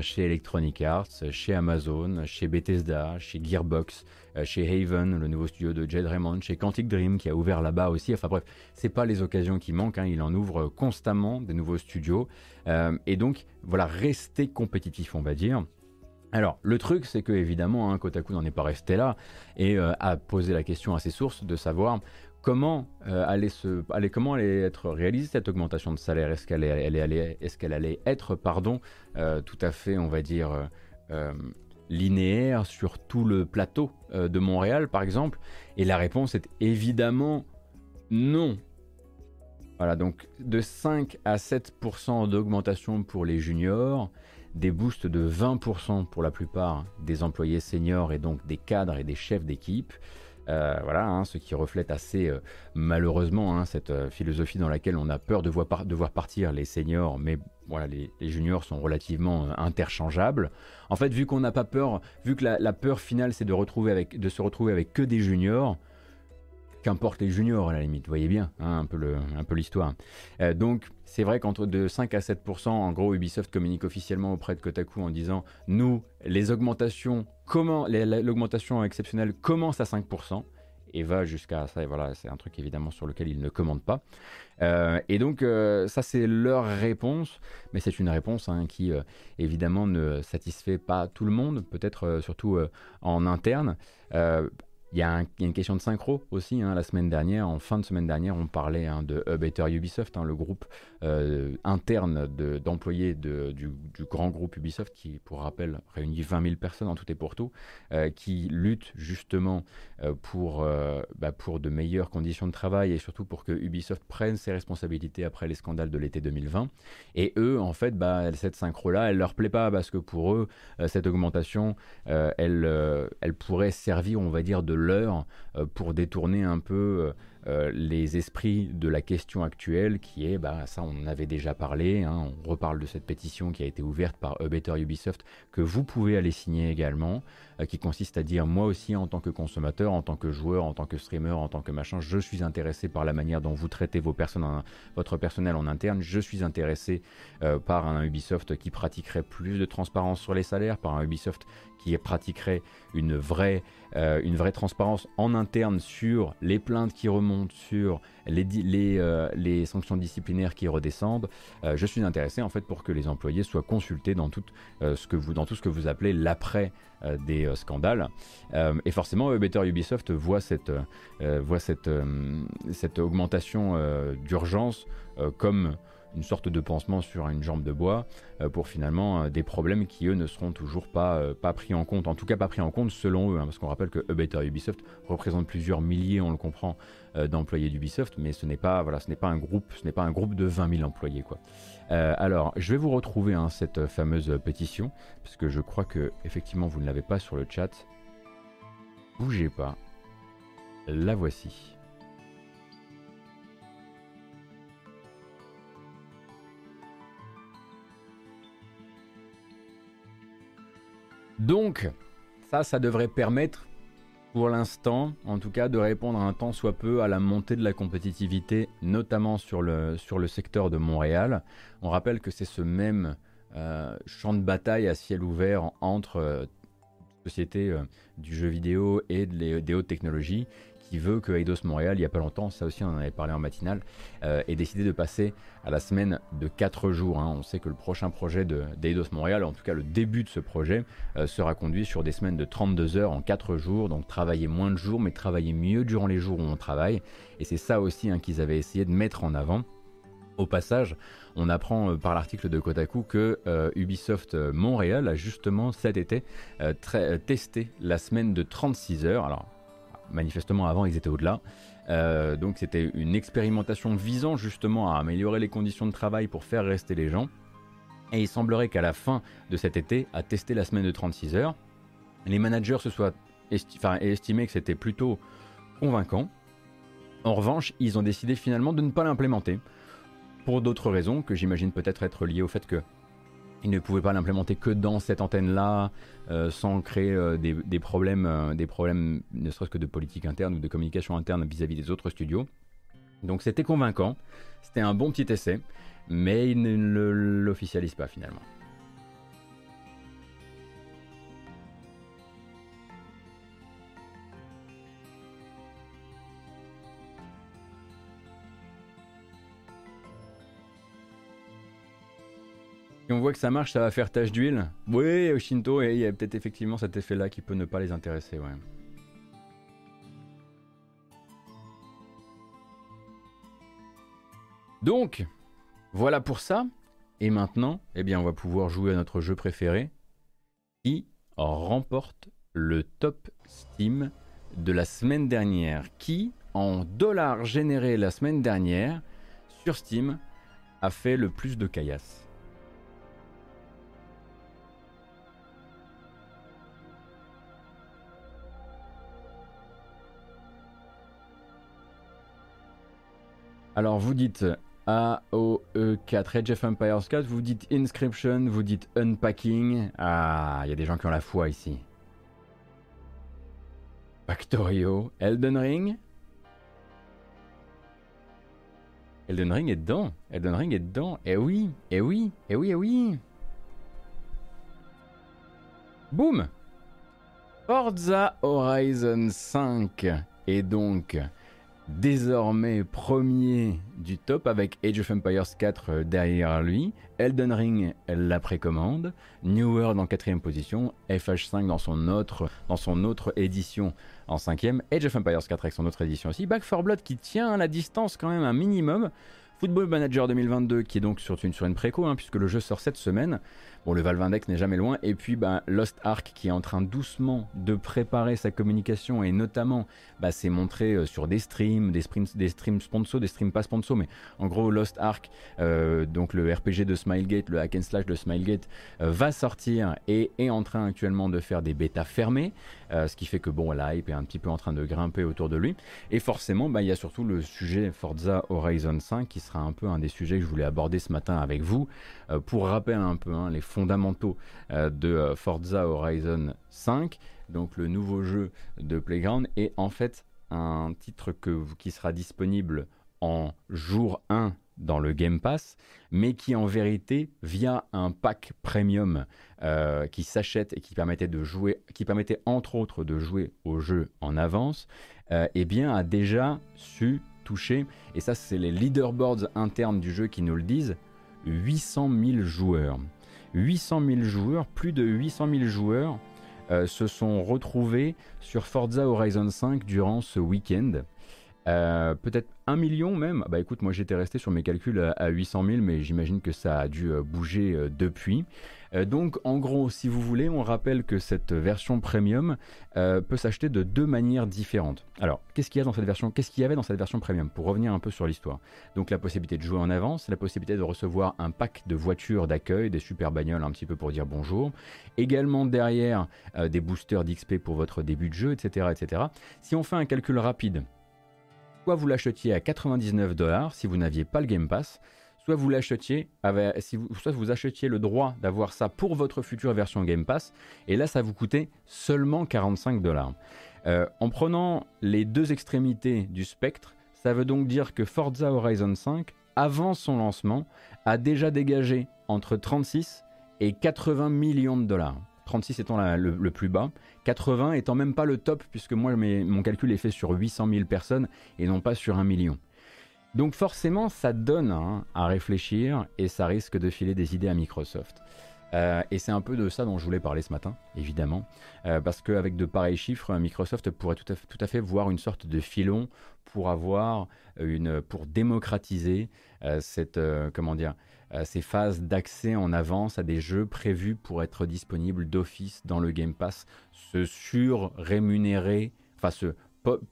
chez Electronic Arts, chez Amazon, chez Bethesda, chez Gearbox, chez Haven, le nouveau studio de Jed Raymond, chez Quantic Dream qui a ouvert là-bas aussi. Enfin bref, c'est pas les occasions qui manquent, hein. il en ouvre constamment des nouveaux studios. et donc voilà, rester compétitif, on va dire. Alors, le truc, c'est que évidemment, hein, Kotaku n'en est pas resté là et a posé la question à ses sources de savoir comment euh, allait comment être réalisée cette augmentation de salaire Est-ce qu'elle allait, être, pardon, euh, tout à fait, on va dire, euh, linéaire sur tout le plateau de Montréal, par exemple? Et la réponse est évidemment non. Voilà, donc de 5 à 7% d'augmentation pour les juniors, des boosts de 20% pour la plupart des employés seniors et donc des cadres et des chefs d'équipe. Euh, voilà, hein, ce qui reflète assez euh, malheureusement hein, cette euh, philosophie dans laquelle on a peur de voir, partir les seniors, mais voilà, les, juniors sont relativement interchangeables. En fait, vu qu'on n'a pas peur, vu que la, peur finale c'est de, de se retrouver avec que des juniors, qu'importe les juniors à la limite, vous voyez bien hein, un peu l'histoire. Euh, donc c'est vrai qu'entre de 5 à 7%, en gros Ubisoft communique officiellement auprès de Kotaku en disant nous les augmentations comment l'augmentation exceptionnelle commence à 5% et va jusqu'à ça et voilà c'est un truc évidemment sur lequel ils ne commandent pas. Euh, et donc euh, ça c'est leur réponse, mais c'est une réponse hein, qui évidemment ne satisfait pas tout le monde, peut-être surtout en interne. Il y, a une question de synchro aussi. Hein, la semaine dernière, en fin de semaine dernière, on parlait hein, de Better Ubisoft, hein, le groupe euh, interne d'employés du, grand groupe Ubisoft, qui, pour rappel, réunit 20 000 personnes en tout et pour tout, euh, qui lutte justement euh, pour, bah, pour de meilleures conditions de travail et surtout pour que Ubisoft prenne ses responsabilités après les scandales de l'été 2020. Et eux, en fait, bah, cette synchro-là, elle leur plaît pas parce que pour eux, cette augmentation, elle, elle pourrait servir, on va dire, de l'heure euh, pour détourner un peu euh, euh, les esprits de la question actuelle qui est, bah, ça on avait déjà parlé, hein, on reparle de cette pétition qui a été ouverte par A Better Ubisoft que vous pouvez aller signer également, qui consiste à dire moi aussi en tant que consommateur, en tant que joueur, en tant que streamer, en tant que machin, je suis intéressé par la manière dont vous traitez vos personnes, votre personnel en interne, je suis intéressé par un Ubisoft qui pratiquerait plus de transparence sur les salaires, par un Ubisoft qui pratiquerait une vraie, une vraie transparence en interne sur les plaintes qui remontent sur les, les, euh, les sanctions disciplinaires qui redescendent, euh, je suis intéressé en fait pour que les employés soient consultés dans tout, euh, ce, que vous, dans tout ce que vous appelez l'après des scandales. et forcément, Better Ubisoft voit cette, voit cette, cette augmentation d'urgence comme une sorte de pansement sur une jambe de bois euh, pour finalement euh, des problèmes qui eux ne seront toujours pas, euh, pas pris en compte, en tout cas pas pris en compte selon eux, hein, parce qu'on rappelle que Better Ubisoft représente plusieurs milliers, on le comprend, d'employés d'Ubisoft, mais ce n'est pas voilà, ce n'est pas un groupe, ce n'est pas un groupe de 20 000 employés quoi. alors, je vais vous retrouver hein, cette fameuse pétition, parce que je crois que effectivement vous ne l'avez pas sur le chat. Bougez pas, la voici. Donc, ça, ça devrait permettre, pour l'instant, en tout cas, de répondre un temps soit peu à la montée de la compétitivité, notamment sur le, secteur de Montréal. On rappelle que c'est ce même euh, champ de bataille à ciel ouvert entre sociétés euh, du jeu vidéo et des hautes technologies qui veut que Eidos Montréal, il n'y a pas longtemps, ça aussi on en avait parlé en matinale, euh, ait décidé de passer à la semaine de 4 jours. Hein. On sait que le prochain projet d'Eidos Montréal, en tout cas le début de ce projet, euh, sera conduit sur des semaines de 32 heures en 4 jours, donc travailler moins de jours, mais travailler mieux durant les jours où on travaille. Et c'est ça aussi hein, qu'ils avaient essayé de mettre en avant. Au passage, on apprend euh, par l'article de Kotaku que Ubisoft Montréal a justement cet été testé la semaine de 36 heures. Alors manifestement avant ils étaient au-delà. Euh, donc c'était une expérimentation visant justement à améliorer les conditions de travail pour faire rester les gens. Et il semblerait qu'à la fin de cet été, à tester la semaine de 36 heures, les managers se soient estimé que c'était plutôt convaincant. En revanche, ils ont décidé finalement de ne pas l'implémenter. Pour d'autres raisons que j'imagine peut-être être liées au fait que ils ne pouvaient pas l'implémenter que dans cette antenne-là, euh, sans créer euh, des, problèmes, euh, des problèmes ne serait-ce que de politique interne ou de communication interne vis-à-vis des autres studios. Donc c'était convaincant, c'était un bon petit essai, mais ils ne l'officialisent pas finalement. On voit que ça marche, ça va faire tache d'huile. Oui, au Shinto, il y a peut-être effectivement cet effet-là qui peut ne pas les intéresser. Donc, voilà pour ça. Et maintenant, eh bien, on va pouvoir jouer à notre jeu préféré qui remporte le top Steam de la semaine dernière. Qui, en dollars générés la semaine dernière, sur Steam, a fait le plus de caillasse Alors vous dites AOE4, Age of Empires 4, vous dites Inscription, vous dites Unpacking. Ah, il y a des gens qui ont la foi ici. Factorio, Elden Ring. Elden Ring est dedans. Elden Ring est dedans. Eh oui, eh oui, eh oui, eh oui. Boum Forza Horizon 5 est donc désormais premier du top avec Age of Empires 4 euh, derrière lui, Elden Ring la précommande, New World en quatrième position, FH5 dans son autre, dans son autre édition en cinquième, Age of Empires 4 avec son autre édition aussi, Back 4 Blood qui tient la distance quand même un minimum, Football Manager 2022 qui est donc sur une, sur une préco hein, puisque le jeu sort cette semaine, Bon, le Valve Index n'est jamais loin. Et puis, bah, Lost Ark qui est en train doucement de préparer sa communication et notamment, bah, c'est montré euh, sur des streams, des, streams, des sponsors, des streams pas sponsors, mais en gros, Lost Ark, euh, donc le RPG de Smilegate, le hack and slash de Smilegate, euh, va sortir et est en train actuellement de faire des bêtas fermées, ce qui fait que bon, la est un petit peu en train de grimper autour de lui. Et forcément, bah, il y a surtout le sujet Forza Horizon 5 qui sera un peu un des sujets que je voulais aborder ce matin avec vous pour rappeler un peu hein, les fondamentaux euh, de euh, Forza Horizon 5, donc le nouveau jeu de Playground, est en fait un titre qui sera disponible en jour 1 dans le Game Pass, mais qui en vérité, via un pack premium euh, qui s'achète et qui permettait de jouer, qui permettait entre autres de jouer au jeu en avance, eh bien a déjà su toucher, et ça c'est les leaderboards internes du jeu qui nous le disent, 800 000 joueurs. 800 000 joueurs, plus de 800 000 joueurs euh, se sont retrouvés sur Forza Horizon 5 durant ce week-end. Euh, peut-être un million même. Bah écoute, moi j'étais resté sur mes calculs à, 800 000, mais j'imagine que ça a dû euh, bouger depuis. Euh, donc en gros, si vous voulez, on rappelle que cette version premium peut s'acheter de deux manières différentes. Alors, qu'est-ce qu'il y a dans cette version Qu'est-ce qu'il y avait dans cette version premium Pour revenir un peu sur l'histoire? Donc la possibilité de jouer en avance, la possibilité de recevoir un pack de voitures d'accueil, des super bagnoles un petit peu pour dire bonjour. Également derrière des boosters d'XP pour votre début de jeu, etc., etc. Si on fait un calcul rapide, soit vous l'achetiez à 99 dollars si vous n'aviez pas le Game Pass, soit vous l'achetiez, achetiez le droit d'avoir ça pour votre future version Game Pass, et là ça vous coûtait seulement 45 dollars. Euh, en prenant les deux extrémités du spectre, ça veut donc dire que Forza Horizon 5, avant son lancement, a déjà dégagé entre 36 et 80 millions de dollars. 36 étant le, plus bas, 80 étant même pas le top, puisque moi mon calcul est fait sur 800 000 personnes et non pas sur un million. Donc forcément, ça donne hein, à réfléchir et ça risque de filer des idées à Microsoft. Euh, et c'est un peu de ça dont je voulais parler ce matin, évidemment, euh, parce qu'avec de pareils chiffres, Microsoft pourrait tout à, fait, voir une sorte de filon pour avoir une, démocratiser euh, cette, comment dire, ces phases d'accès en avance à des jeux prévus pour être disponibles d'office dans le Game Pass, se sur-rémunérer, enfin se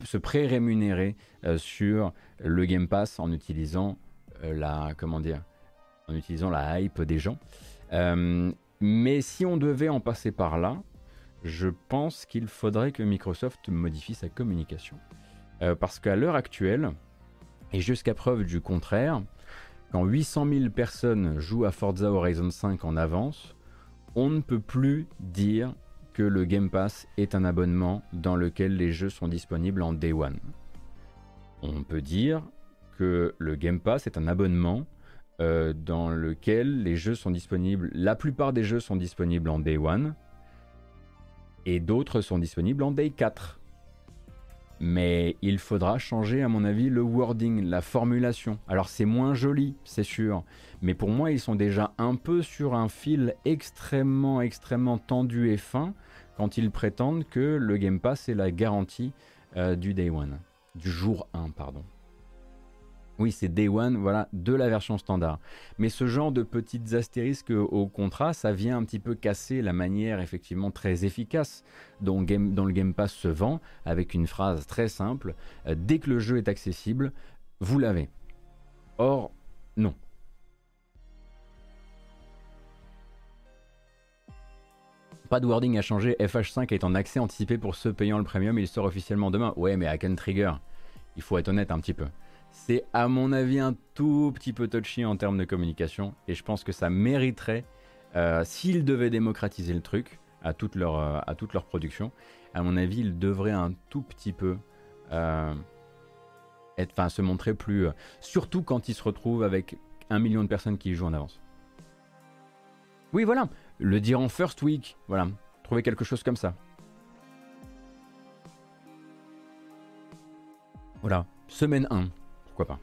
se pré-rémunérer euh, sur le Game Pass en utilisant euh, la comment dire en utilisant la hype des gens. Euh, mais si on devait en passer par là, je pense qu'il faudrait que Microsoft modifie sa communication. parce qu'à l'heure actuelle, et jusqu'à preuve du contraire, quand 800 000 personnes jouent à Forza Horizon 5 en avance, on ne peut plus dire que le Game Pass est un abonnement dans lequel les jeux sont disponibles en Day One. On peut dire que le Game Pass est un abonnement euh, dans lequel les jeux sont disponibles, la plupart des jeux sont disponibles en Day One et d'autres sont disponibles en Day 4. Mais il faudra changer, à mon avis, le wording, la formulation. Alors c'est moins joli, c'est sûr, mais pour moi, ils sont déjà un peu sur un fil extrêmement, extrêmement tendu et fin quand ils prétendent que le Game Pass est la garantie euh, du Day One, du jour 1, pardon. Oui, c'est Day One, voilà, de la version standard. Mais ce genre de petites astérisques au contrat, ça vient un petit peu casser la manière effectivement très efficace dont, le Game Pass se vend, avec une phrase très simple, euh, dès que le jeu est accessible, vous l'avez. Or, non. Pas de wording à changer, FH5 est en accès anticipé pour ceux payant le premium, il sort officiellement demain. Ouais, mais à Trigger, il faut être honnête un petit peu c'est à mon avis un tout petit peu touchy en termes de communication et je pense que ça mériterait, euh, s'ils devaient démocratiser le truc à toute, leur, euh, à production, à mon avis, ils devraient un tout petit peu euh, être, se montrer plus. surtout quand ils se retrouvent avec un million de personnes qui jouent en avance. Oui, voilà, le dire en first week, voilà, trouver quelque chose comme ça. Voilà, semaine 1, pas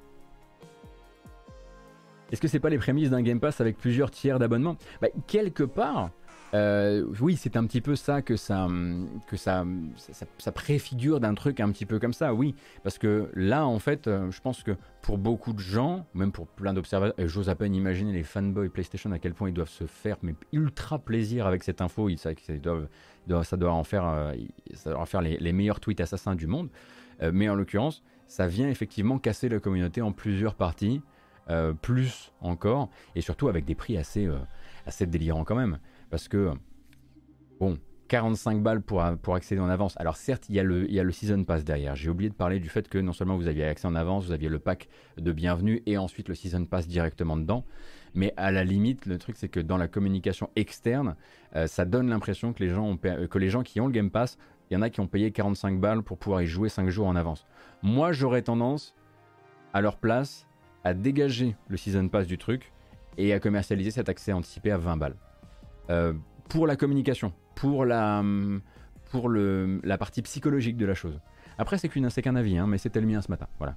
Est-ce que c'est pas les prémices d'un Game Pass avec plusieurs tiers d'abonnement? Bah, Quelque part, euh, oui, c'est un petit peu ça que ça, que ça, ça, préfigure d'un truc un petit peu comme ça, oui. Parce que là, en fait, euh, je pense que pour beaucoup de gens, même pour plein d'observateurs, j'ose à peine imaginer les fanboys PlayStation à quel point ils doivent se faire mais ultra plaisir avec cette info. Ils, ça, doivent, ça doit en faire, euh, ça doit en faire les, les, meilleurs tweets assassins du monde. mais en l'occurrence, ça vient effectivement casser la communauté en plusieurs parties, euh, plus encore, et surtout avec des prix assez, euh, délirants quand même. Parce que, bon, 45 balles pour, accéder en avance. Alors certes, il y, a le, Season Pass derrière. J'ai oublié de parler du fait que non seulement vous aviez accès en avance, vous aviez le pack de bienvenue et ensuite le Season Pass directement dedans. Mais à la limite, le truc c'est que dans la communication externe, euh, ça donne l'impression que, les que les gens qui ont le Game Pass, il y en a qui ont payé 45 balles pour pouvoir y jouer 5 jours en avance. Moi, j'aurais tendance, à leur place, à dégager le Season Pass du truc et à commercialiser cet accès anticipé à 20 balles. Euh, pour la communication, pour la, pour le, la partie psychologique de la chose. Après, c'est qu'un avis, hein, mais c'était le mien ce matin. Voilà.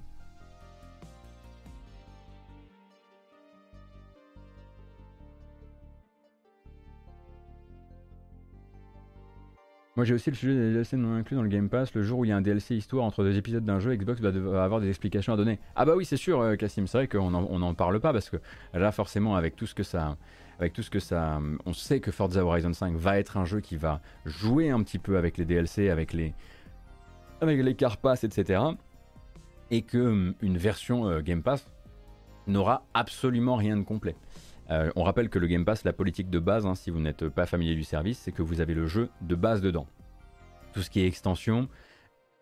Moi j'ai aussi le sujet des DLC non inclus dans le Game Pass. Le jour où il y a un DLC histoire entre deux épisodes d'un jeu, Xbox va, avoir des explications à donner. Ah bah oui c'est sûr euh, Cassim, c'est vrai qu'on n'en parle pas parce que là forcément avec tout ce que ça... Avec tout ce que ça... On sait que Forza Horizon 5 va être un jeu qui va jouer un petit peu avec les DLC, avec les... Avec les Carpass, etc. Et que hum, une version euh, Game Pass n'aura absolument rien de complet. Euh, on rappelle que le Game Pass, la politique de base, hein, si vous n'êtes pas familier du service, c'est que vous avez le jeu de base dedans. Tout ce qui est extension,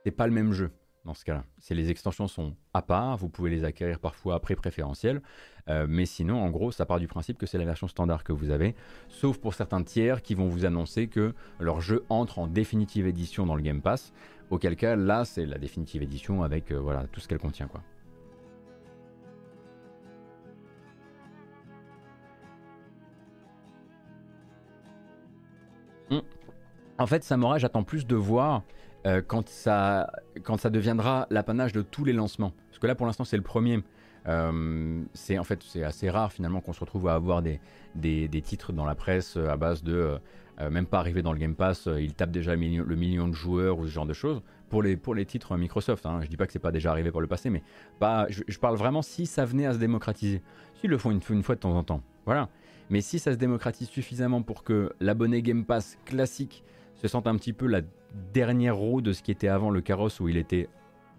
c'est pas le même jeu dans ce cas-là. Les extensions sont à part, vous pouvez les acquérir parfois après préférentiel, euh, mais sinon, en gros, ça part du principe que c'est la version standard que vous avez, sauf pour certains tiers qui vont vous annoncer que leur jeu entre en définitive édition dans le Game Pass, auquel cas, là, c'est la définitive édition avec euh, voilà, tout ce qu'elle contient. quoi. En fait, Samora, j'attends plus de voir euh, quand, ça, quand ça deviendra l'apanage de tous les lancements. Parce que là, pour l'instant, c'est le premier. Euh, c'est en fait c'est assez rare finalement qu'on se retrouve à avoir des, des, titres dans la presse euh, à base de même pas arriver dans le Game Pass, ils tapent déjà le million, de joueurs ou ce genre de choses pour les, pour les titres Microsoft. Hein. Je dis pas que c'est pas déjà arrivé par le passé, mais pas, je, parle vraiment si ça venait à se démocratiser. S'ils le font une, une fois de temps en temps, voilà. Mais si ça se démocratise suffisamment pour que l'abonné Game Pass classique se sent un petit peu la dernière roue de ce qui était avant le carrosse où il était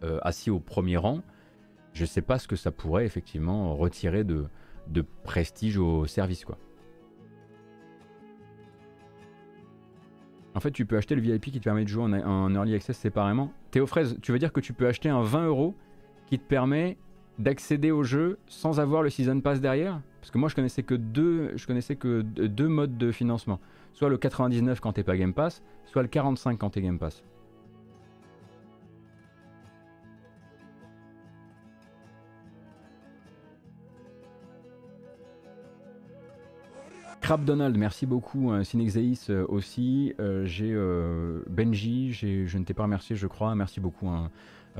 euh, assis au premier rang, je ne sais pas ce que ça pourrait effectivement retirer de, de prestige au service quoi. En fait, tu peux acheter le VIP qui te permet de jouer en, early access séparément. Théo Fraise, tu veux dire que tu peux acheter un 20 euros qui te permet d'accéder au jeu sans avoir le season pass derrière? Parce que moi, je connaissais que deux, je connaissais que deux modes de financement soit le 99 quand t'es pas Game Pass, soit le 45 quand t'es Game Pass. Crab Donald, merci beaucoup. Synexeis aussi. j'ai Benji, je ne t'ai pas remercié, je crois. Merci beaucoup hein,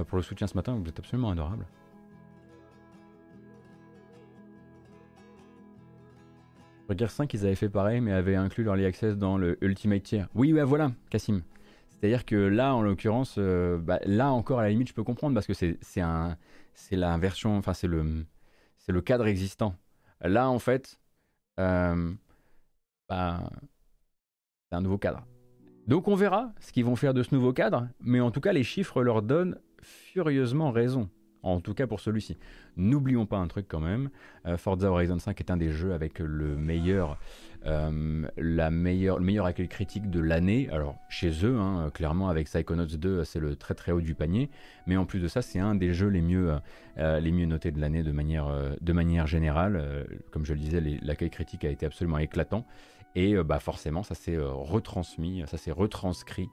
pour le soutien ce matin. Vous êtes absolument adorable. Gear 5, ils avaient fait pareil, mais avaient inclus l'Early Access dans le Ultimate Tier. Oui, ouais, voilà, Cassim. C'est-à-dire que là, en l'occurrence, euh, bah, là encore, à la limite, je peux comprendre parce que c'est la version, enfin, c'est le, le cadre existant. Là, en fait, euh, bah, c'est un nouveau cadre. Donc, on verra ce qu'ils vont faire de ce nouveau cadre, mais en tout cas, les chiffres leur donnent furieusement raison. En tout cas pour celui-ci. N'oublions pas un truc quand même. Euh, Forza Horizon 5 est un des jeux avec le meilleur, euh, le meilleur accueil critique de l'année. Alors chez eux, hein, clairement avec Psychonauts 2, c'est le très très haut du panier. Mais en plus de ça, c'est un des jeux les mieux, euh, les mieux notés de l'année de manière, générale. comme je le disais, l'accueil critique a été absolument éclatant. Et bah forcément, ça s'est retransmis, ça s'est retranscrit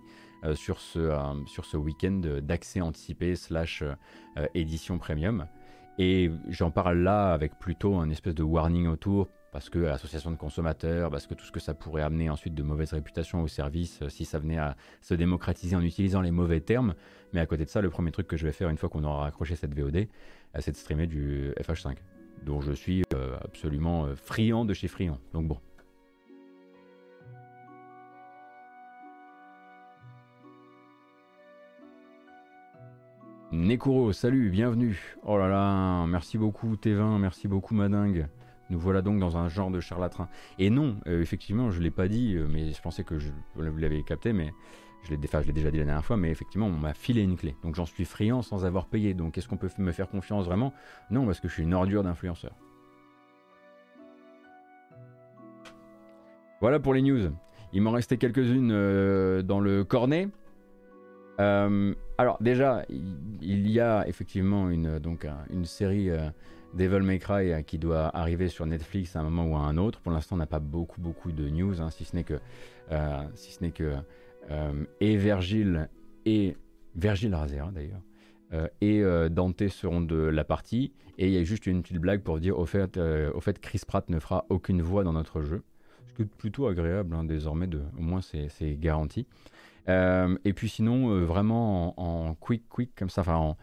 sur ce, euh, ce week-end d'accès anticipé slash euh, édition premium. Et j'en parle là avec plutôt un espèce de warning autour, parce que association de consommateurs, parce que tout ce que ça pourrait amener ensuite de mauvaise réputation au service si ça venait à se démocratiser en utilisant les mauvais termes. Mais à côté de ça, le premier truc que je vais faire une fois qu'on aura accroché cette VOD, c'est de streamer du FH5, dont je suis absolument friand de chez friand. Donc bon. Nekuro, salut, bienvenue. Oh là là, merci beaucoup T20, merci beaucoup Madingue. Nous voilà donc dans un genre de charlatran. Et non, euh, effectivement, je ne l'ai pas dit, euh, mais je pensais que je, vous l'avez capté, mais je l'ai déjà dit la dernière fois, mais effectivement, on m'a filé une clé. Donc j'en suis friand sans avoir payé. Donc est-ce qu'on peut me faire confiance vraiment? Non, parce que je suis une ordure d'influenceur. Voilà pour les news. Il m'en restait quelques-unes euh, dans le cornet. Euh, alors déjà, il y a effectivement une, donc, une série euh, Devil May Cry euh, qui doit arriver sur Netflix à un moment ou à un autre. Pour l'instant, on n'a pas beaucoup beaucoup de news, hein, si ce n'est que, si ce n'est que et Virgile et hein, d'ailleurs. et Dante seront de la partie. Et il y a juste une petite blague pour dire au fait, au fait Chris Pratt ne fera aucune voix dans notre jeu. Ce qui est plutôt agréable hein, désormais, au moins c'est garanti. Euh, et puis sinon, euh, vraiment en, quick, quick, comme ça, enfin en,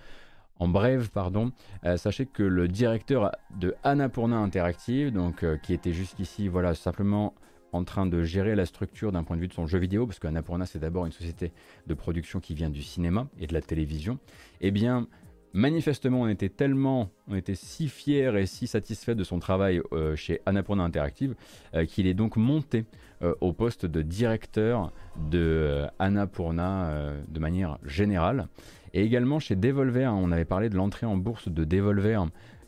en brève, pardon, euh, sachez que le directeur de Annapurna Interactive, donc qui était jusqu'ici, voilà, simplement en train de gérer la structure d'un point de vue de son jeu vidéo, parce qu'Annapurna c'est d'abord une société de production qui vient du cinéma et de la télévision, eh bien manifestement on était tellement, on était si fiers et si satisfaits de son travail chez Annapurna Interactive qu'il est donc monté euh, au poste de directeur de euh, Annapurna euh, de manière générale. Et également chez Devolver, on avait parlé de l'entrée en bourse de Devolver,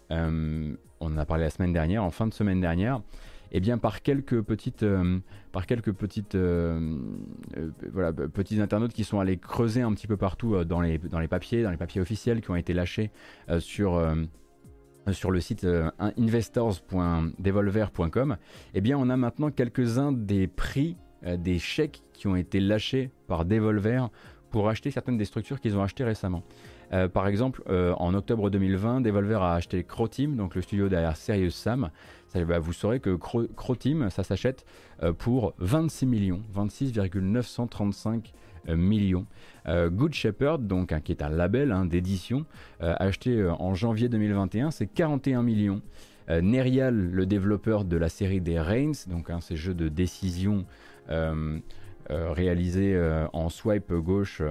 on en a parlé la semaine dernière, en fin de semaine dernière. Eh bien par quelques petites, par quelques petites, voilà, petits internautes qui sont allés creuser un petit peu partout dans, les, papiers, dans les papiers officiels qui ont été lâchés sur le site euh, investors.devolver.com, eh bien on a maintenant quelques-uns des prix euh, des chèques qui ont été lâchés par Devolver pour acheter certaines des structures qu'ils ont achetées récemment. Euh, par exemple, en octobre 2020, Devolver a acheté Croteam, donc le studio derrière Serious Sam. Bah, vous saurez que Croteam, ça s'achète pour 26 millions, 26,935 millions. Euh, Good Shepherd, donc, hein, qui est un label hein, d'édition, euh, acheté euh, en janvier 2021, c'est 41 millions. Nerial, le développeur de la série des Reigns, donc hein, ces jeux de décision réalisés en swipe gauche,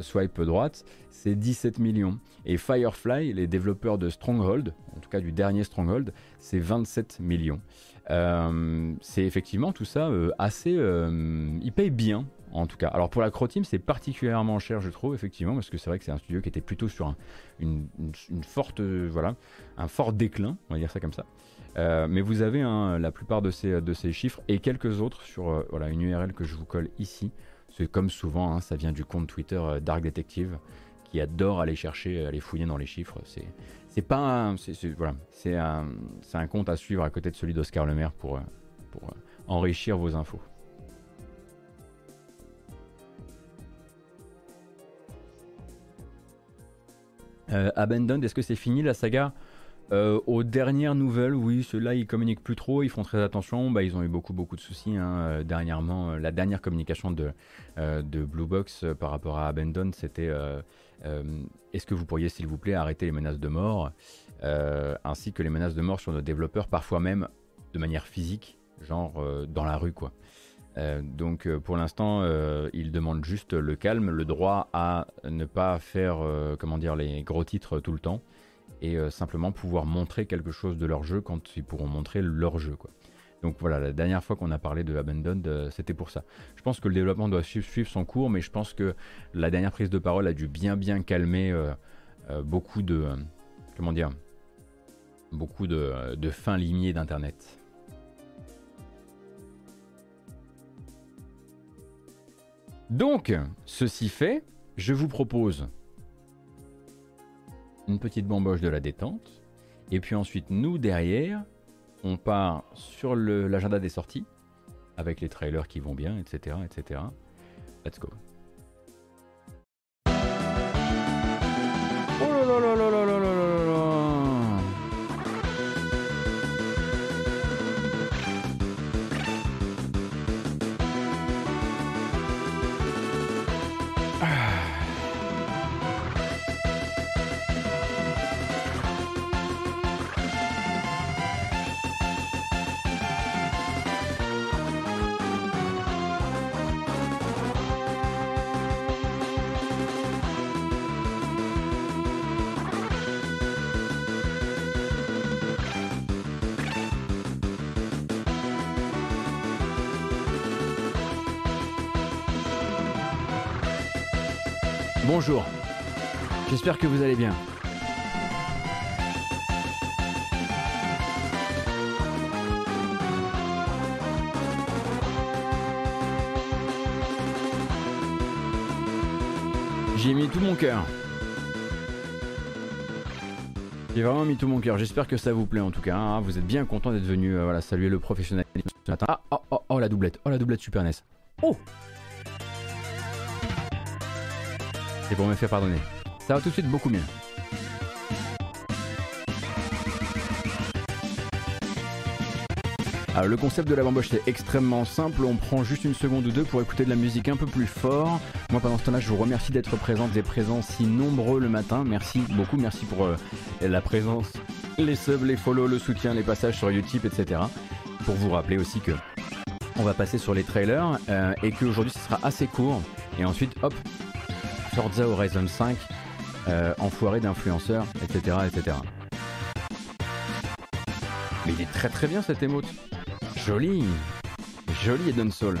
swipe droite, c'est 17 millions. Et Firefly, les développeurs de Stronghold, en tout cas du dernier Stronghold, c'est 27 millions. c'est effectivement tout ça assez... il paye bien en tout cas. Alors pour la Croteam, c'est particulièrement cher, je trouve, effectivement, parce que c'est vrai que c'est un studio qui était plutôt sur un, une, forte, voilà, un fort déclin, on va dire ça comme ça. Euh, mais vous avez la plupart de ces, chiffres et quelques autres sur euh, voilà, une URL que je vous colle ici. C'est comme souvent, hein, ça vient du compte Twitter euh, Dark Detective qui adore aller chercher, aller fouiller dans les chiffres. C'est, pas voilà, c'est un, compte à suivre à côté de celui d'Oscar Lemaire pour, pour enrichir vos infos. Abandoned, est-ce que c'est fini la saga? Euh, aux dernières nouvelles, oui, ceux-là ils communiquent plus trop, ils font très attention. Bah, ils ont eu beaucoup beaucoup de soucis hein, euh, dernièrement. la dernière communication de, Blue Box par rapport à Abandon, c'était est-ce que vous pourriez s'il vous plaît arrêter les menaces de mort, ainsi que les menaces de mort sur nos développeurs, parfois même de manière physique, genre dans la rue quoi. Euh, donc euh, pour l'instant, euh, ils demandent juste le calme, le droit à ne pas faire comment dire, les gros titres tout le temps et simplement pouvoir montrer quelque chose de leur jeu quand ils pourront montrer leur jeu. Quoi. Donc voilà, la dernière fois qu'on a parlé de Abandoned, c'était pour ça. Je pense que le développement doit suivre son cours, mais je pense que la dernière prise de parole a dû bien bien calmer beaucoup de... comment dire Beaucoup de, de fins limiers d'Internet. Donc, ceci fait, je vous propose une petite bamboche de la détente. Et puis ensuite, nous, derrière, on part sur l'agenda des sorties, avec les trailers qui vont bien, etc. etc. Let's go. J'espère que vous allez bien. J'ai mis tout mon cœur. J'ai vraiment mis tout mon cœur. J'espère que ça vous plaît en tout cas. Hein. Vous êtes bien content d'être venu euh, voilà, saluer le professionnalisme ce matin. Ah, oh, oh, oh, la doublette. Oh, la doublette Super NES. Oh C'est pour me faire pardonner. Ça va tout de suite beaucoup mieux. Alors, le concept de la bamboche c'est extrêmement simple, on prend juste une seconde ou deux pour écouter de la musique un peu plus fort. Moi pendant ce temps-là je vous remercie d'être présents et présents si nombreux le matin. Merci beaucoup, merci pour euh, la présence, les subs, les follow, le soutien, les passages sur YouTube, etc. Pour vous rappeler aussi que on va passer sur les trailers euh, et qu'aujourd'hui ce sera assez court. Et ensuite hop, Forza Horizon 5, euh, enfoiré d'influenceurs, etc., etc. Mais il est très très bien cette émote. Joli. Joli Eden Soul.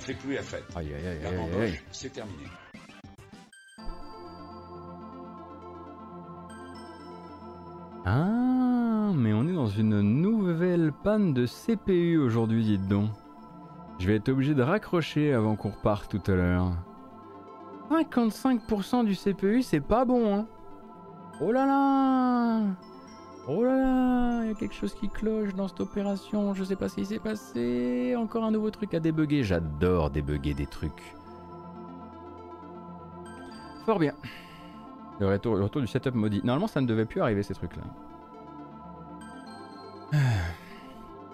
Fait plus la fête. Aïe, aïe, aïe, aïe, c'est terminé. Ah, mais on est dans une nouvelle panne de CPU aujourd'hui, dites donc. Je vais être obligé de raccrocher avant qu'on reparte tout à l'heure. 55% du CPU, c'est pas bon, hein. Oh là là Oh là là, il y a quelque chose qui cloche dans cette opération, je sais pas ce qui s'est passé. Encore un nouveau truc à débugger, j'adore débugger des trucs. Fort bien. Le retour, le retour du setup maudit. Normalement ça ne devait plus arriver ces trucs là.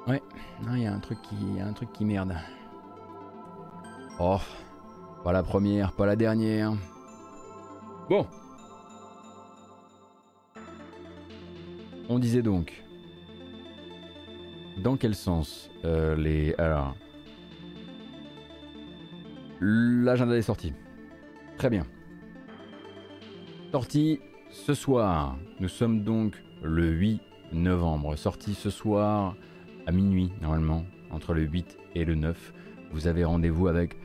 Ouais, il y a un truc qui, y a un truc qui merde. Oh, pas la première, pas la dernière. Bon, On disait donc. Dans quel sens euh, les. Alors. L'agenda des sorties. Très bien. Sortie ce soir. Nous sommes donc le 8 novembre. Sortie ce soir à minuit, normalement, entre le 8 et le 9. Vous avez rendez-vous avec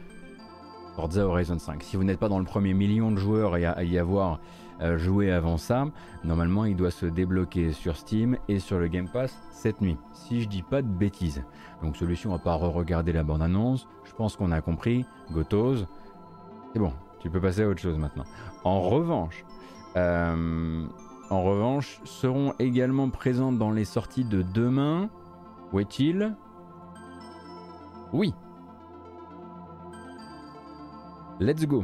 Forza Horizon 5. Si vous n'êtes pas dans le premier million de joueurs à y avoir euh, jouer avant ça, normalement il doit se débloquer sur Steam et sur le Game Pass cette nuit, si je dis pas de bêtises. Donc solution, on va pas re-regarder la bande-annonce, je pense qu'on a compris, Gotos, c'est bon, tu peux passer à autre chose maintenant. En revanche, Euh, en revanche, seront également présentes dans les sorties de demain. Où est-il Oui. Let's go.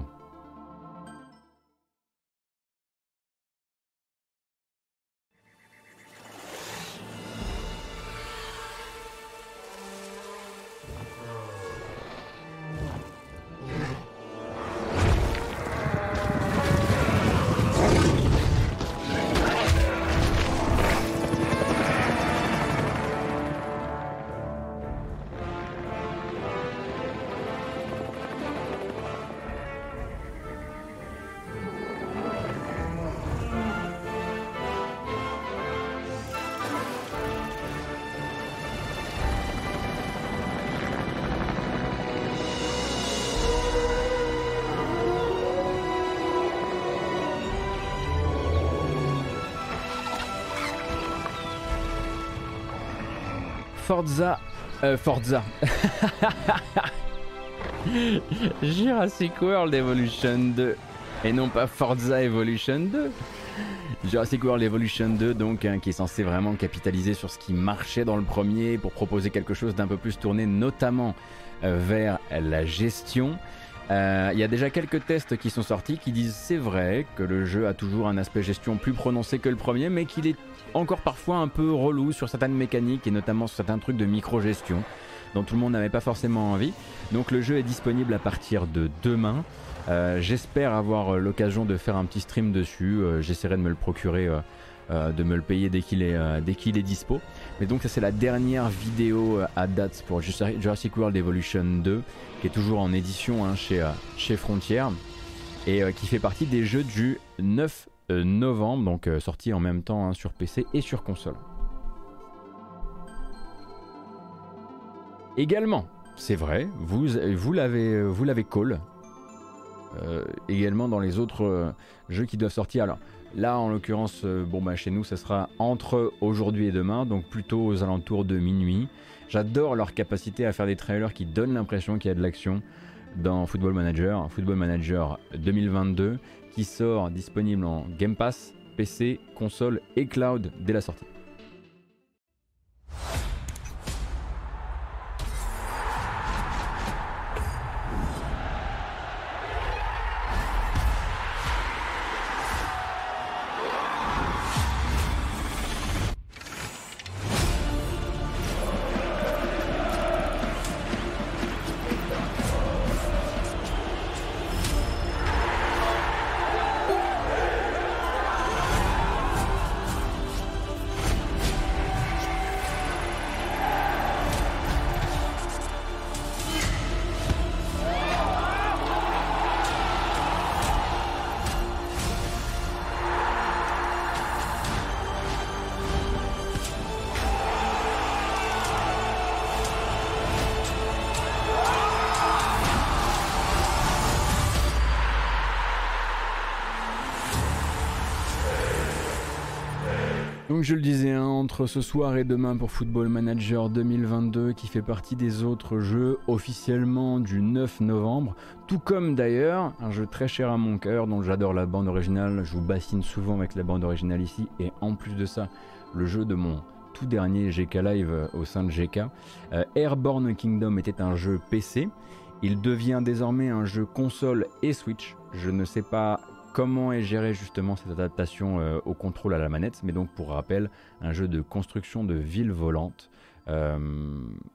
Forza. Euh, Forza. Jurassic World Evolution 2. Et non pas Forza Evolution 2. Jurassic World Evolution 2, donc, hein, qui est censé vraiment capitaliser sur ce qui marchait dans le premier pour proposer quelque chose d'un peu plus tourné, notamment euh, vers la gestion. Euh, il y a déjà quelques tests qui sont sortis qui disent c'est vrai que le jeu a toujours un aspect gestion plus prononcé que le premier, mais qu'il est encore parfois un peu relou sur certaines mécaniques et notamment sur certains trucs de micro-gestion dont tout le monde n'avait pas forcément envie. Donc le jeu est disponible à partir de demain. Euh, j'espère avoir l'occasion de faire un petit stream dessus. Euh, j'essaierai de me le procurer, euh, de me le payer dès qu'il est, dès qu'il est dispo. Mais donc ça c'est la dernière vidéo à date pour Jurassic World Evolution 2, qui est toujours en édition hein, chez, chez Frontier et qui fait partie des jeux du 9 euh, novembre, donc euh, sorti en même temps hein, sur PC et sur console. Également, c'est vrai, vous, vous l'avez vous call. Euh, également dans les autres jeux qui doivent sortir. Alors là, en l'occurrence, bon bah chez nous, ça sera entre aujourd'hui et demain, donc plutôt aux alentours de minuit. J'adore leur capacité à faire des trailers qui donnent l'impression qu'il y a de l'action dans Football Manager, Football Manager 2022 qui sort disponible en Game Pass, PC, console et cloud dès la sortie. Donc je le disais, hein, entre ce soir et demain pour Football Manager 2022 qui fait partie des autres jeux officiellement du 9 novembre, tout comme d'ailleurs un jeu très cher à mon cœur dont j'adore la bande originale, je vous bassine souvent avec la bande originale ici et en plus de ça le jeu de mon tout dernier GK Live euh, au sein de GK. Euh, Airborne Kingdom était un jeu PC, il devient désormais un jeu console et Switch. Je ne sais pas comment est gérée justement cette adaptation euh, au contrôle à la manette, mais donc pour rappel, un jeu de construction de villes volantes. Euh,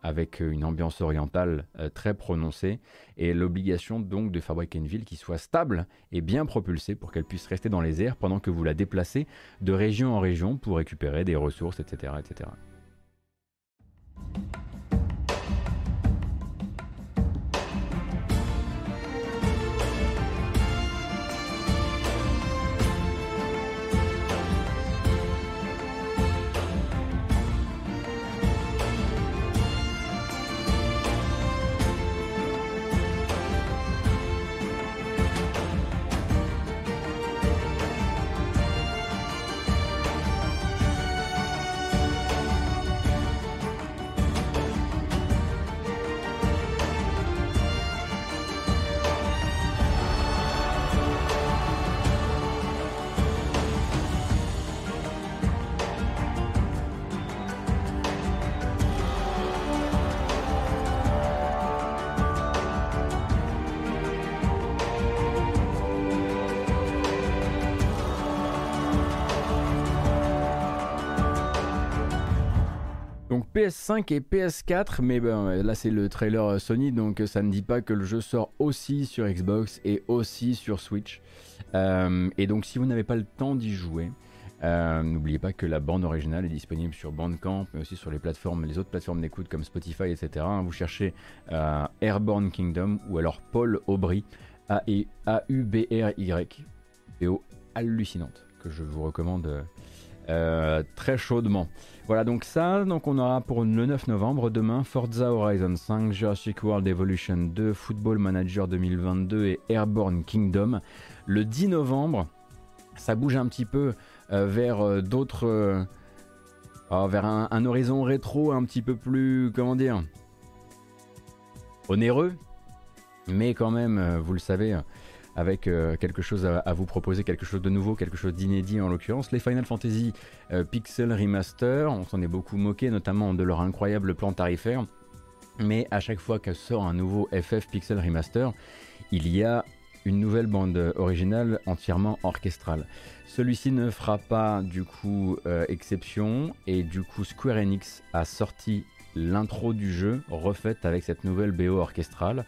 avec une ambiance orientale euh, très prononcée et l'obligation donc de fabriquer une ville qui soit stable et bien propulsée pour qu'elle puisse rester dans les airs pendant que vous la déplacez de région en région pour récupérer des ressources, etc. etc. PS5 et PS4, mais ben, là c'est le trailer Sony, donc ça ne dit pas que le jeu sort aussi sur Xbox et aussi sur Switch. et donc si vous n'avez pas le temps d'y jouer, euh, n'oubliez pas que la bande originale est disponible sur Bandcamp, mais aussi sur les plateformes, les autres plateformes d'écoute comme Spotify, etc. Vous cherchez euh, Airborne Kingdom ou alors Paul Aubry, A-U-B-R-Y, BO hallucinante, que je vous recommande euh, très chaudement. Voilà donc ça, donc on aura pour le 9 novembre demain Forza Horizon 5, Jurassic World Evolution 2, Football Manager 2022 et Airborne Kingdom. Le 10 novembre, ça bouge un petit peu euh, vers euh, d'autres. Oh, vers un, horizon rétro un petit peu plus. Comment dire Onéreux. Mais quand même, vous le savez avec quelque chose à, vous proposer, quelque chose de nouveau, quelque chose d'inédit en l'occurrence. Les Final Fantasy Pixel Remaster, on s'en est beaucoup moqué, notamment de leur incroyable plan tarifaire. Mais à chaque fois que sort un nouveau FF Pixel Remaster, il y a une nouvelle bande originale entièrement orchestrale. Celui-ci ne fera pas du coup euh, exception et du coup Square Enix a sorti l'intro du jeu refaite avec cette nouvelle BO orchestrale.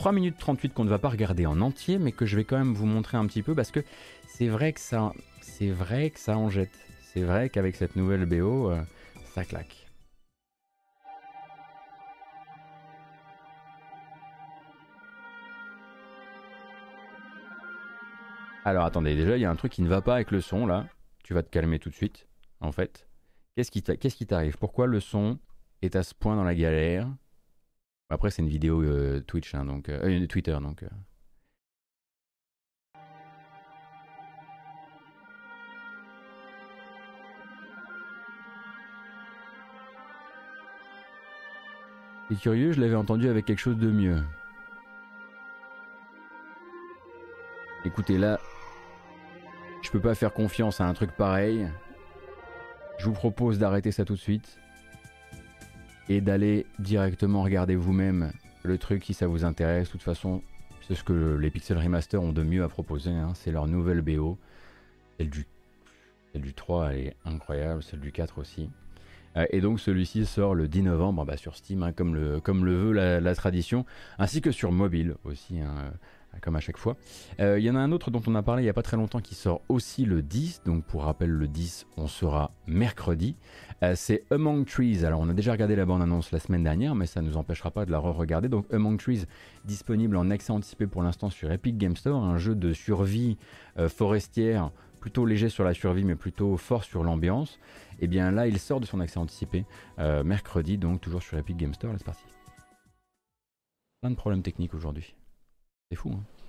3 minutes 38 qu'on ne va pas regarder en entier mais que je vais quand même vous montrer un petit peu parce que c'est vrai que ça c'est vrai que ça en jette. C'est vrai qu'avec cette nouvelle BO euh, ça claque. Alors attendez, déjà il y a un truc qui ne va pas avec le son là. Tu vas te calmer tout de suite, en fait. Qu'est-ce qui t'arrive? Pourquoi le son est à ce point dans la galère? Après c'est une vidéo euh, Twitch, hein, donc euh, euh, Twitter, donc. C'est curieux, je l'avais entendu avec quelque chose de mieux. Écoutez, là, je peux pas faire confiance à un truc pareil. Je vous propose d'arrêter ça tout de suite et d'aller directement regarder vous-même le truc si ça vous intéresse. De toute façon, c'est ce que les Pixel Remaster ont de mieux à proposer. Hein. C'est leur nouvelle BO. Celle du, du 3, elle est incroyable. Celle du 4 aussi. Euh, et donc celui-ci sort le 10 novembre bah, sur Steam, hein, comme, le, comme le veut la, tradition, ainsi que sur mobile aussi. Hein comme à chaque fois. Euh, il y en a un autre dont on a parlé il n'y a pas très longtemps qui sort aussi le 10, donc pour rappel le 10 on sera mercredi. Euh, c'est Among Trees, alors on a déjà regardé la bande-annonce la semaine dernière mais ça ne nous empêchera pas de la re-regarder. Donc Among Trees disponible en accès anticipé pour l'instant sur Epic Game Store, un jeu de survie euh, forestière plutôt léger sur la survie mais plutôt fort sur l'ambiance. Et eh bien là il sort de son accès anticipé mercredi donc toujours sur Epic Game Store, c'est parti. Plein de problèmes techniques aujourd'hui. C'est fou. Hein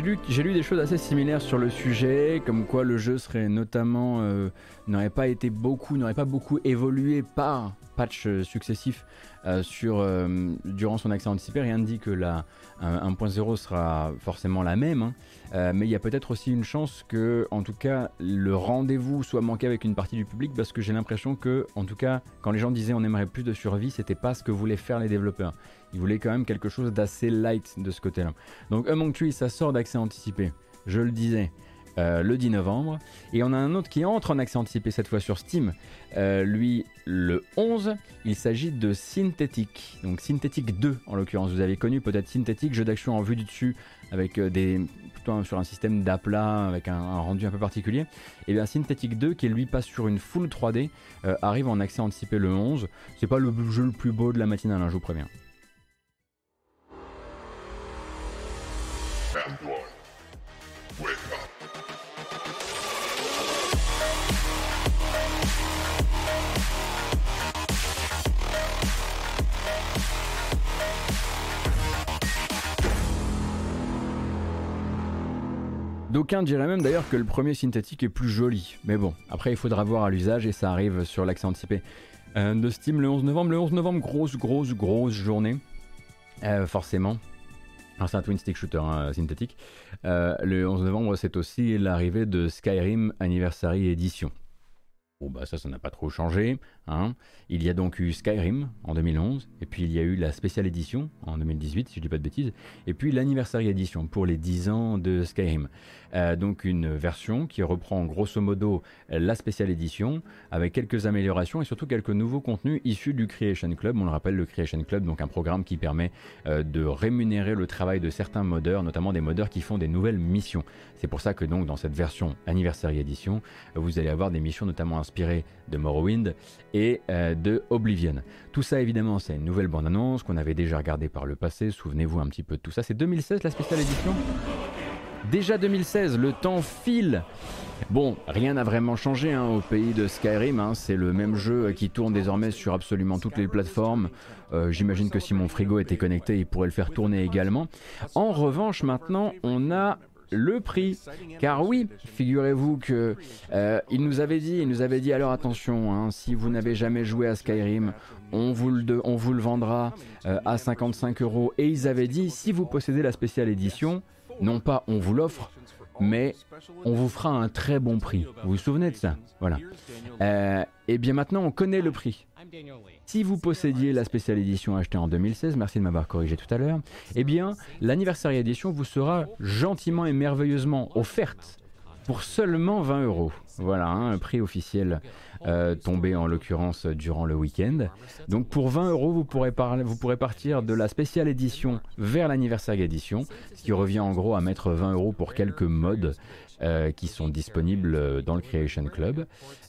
lu, j'ai lu des choses assez similaires sur le sujet, comme quoi le jeu serait notamment euh, n'aurait pas été beaucoup, n'aurait pas beaucoup évolué par patch euh, successifs euh, sur, durant son accès anticipé. Rien ne dit que la 1.0 sera forcément la même, hein. mais il y a peut-être aussi une chance que, en tout cas, le rendez-vous soit manqué avec une partie du public, parce que j'ai l'impression que, en tout cas, quand les gens disaient on aimerait plus de survie, c'était pas ce que voulaient faire les développeurs. Il voulait quand même quelque chose d'assez light de ce côté-là. Donc Among Trees, ça sort d'accès anticipé, je le disais, euh, le 10 novembre. Et on a un autre qui entre en accès anticipé cette fois sur Steam, euh, lui le 11. Il s'agit de Synthetic, donc Synthetic 2 en l'occurrence. Vous avez connu peut-être Synthetic, jeu d'action en vue du dessus, avec euh, des plutôt sur un système d'aplat, avec un, rendu un peu particulier. Et bien Synthetic 2, qui lui passe sur une full 3D, arrive en accès anticipé le 11. C'est pas le jeu le plus beau de la matinale, hein, je vous préviens. D'aucuns diraient même d'ailleurs que le premier synthétique est plus joli. Mais bon, après il faudra voir à l'usage et ça arrive sur l'accès anticipé euh, de Steam le 11 novembre. Le 11 novembre, grosse, grosse, grosse journée. Euh, forcément. c'est un twin stick shooter hein, synthétique. Euh, le 11 novembre, c'est aussi l'arrivée de Skyrim Anniversary Edition. Bon bah ça, ça n'a pas trop changé. Hein. Il y a donc eu Skyrim en 2011, et puis il y a eu la spéciale édition en 2018, si je dis pas de bêtises, et puis l'anniversary édition pour les 10 ans de Skyrim. Euh, donc une version qui reprend grosso modo la spéciale édition avec quelques améliorations et surtout quelques nouveaux contenus issus du Creation Club. On le rappelle, le Creation Club, donc un programme qui permet euh, de rémunérer le travail de certains modeurs, notamment des modeurs qui font des nouvelles missions. C'est pour ça que donc dans cette version anniversary édition, vous allez avoir des missions notamment inspirées de Morrowind et euh, de Oblivion. Tout ça évidemment c'est une nouvelle bande-annonce qu'on avait déjà regardée par le passé, souvenez-vous un petit peu de tout ça. C'est 2016 la spéciale édition? Déjà 2016, le temps file. Bon, rien n'a vraiment changé hein, au pays de Skyrim, hein. c'est le même jeu qui tourne désormais sur absolument toutes les plateformes. Euh, j'imagine que si mon frigo était connecté, il pourrait le faire tourner également. En revanche, maintenant, on a le prix. Car oui, figurez-vous que euh, il nous avait dit, il nous avait dit alors attention, hein, si vous n'avez jamais joué à Skyrim, on vous le, vendra euh, à 55 euros. Et ils avaient dit si vous possédez la spéciale édition, non pas on vous l'offre, mais on vous fera un très bon prix. Vous vous souvenez de ça Voilà. Euh, et bien maintenant, on connaît le prix. Si vous possédiez la spéciale édition achetée en 2016, merci de m'avoir corrigé tout à l'heure, eh bien, l'anniversaire édition vous sera gentiment et merveilleusement offerte pour seulement 20 euros. Voilà, hein, un prix officiel euh, tombé en l'occurrence durant le week-end. Donc pour 20 euros, vous pourrez, vous pourrez partir de la spéciale édition vers l'anniversaire édition, ce qui revient en gros à mettre 20 euros pour quelques modes euh, qui sont disponibles dans le Creation Club.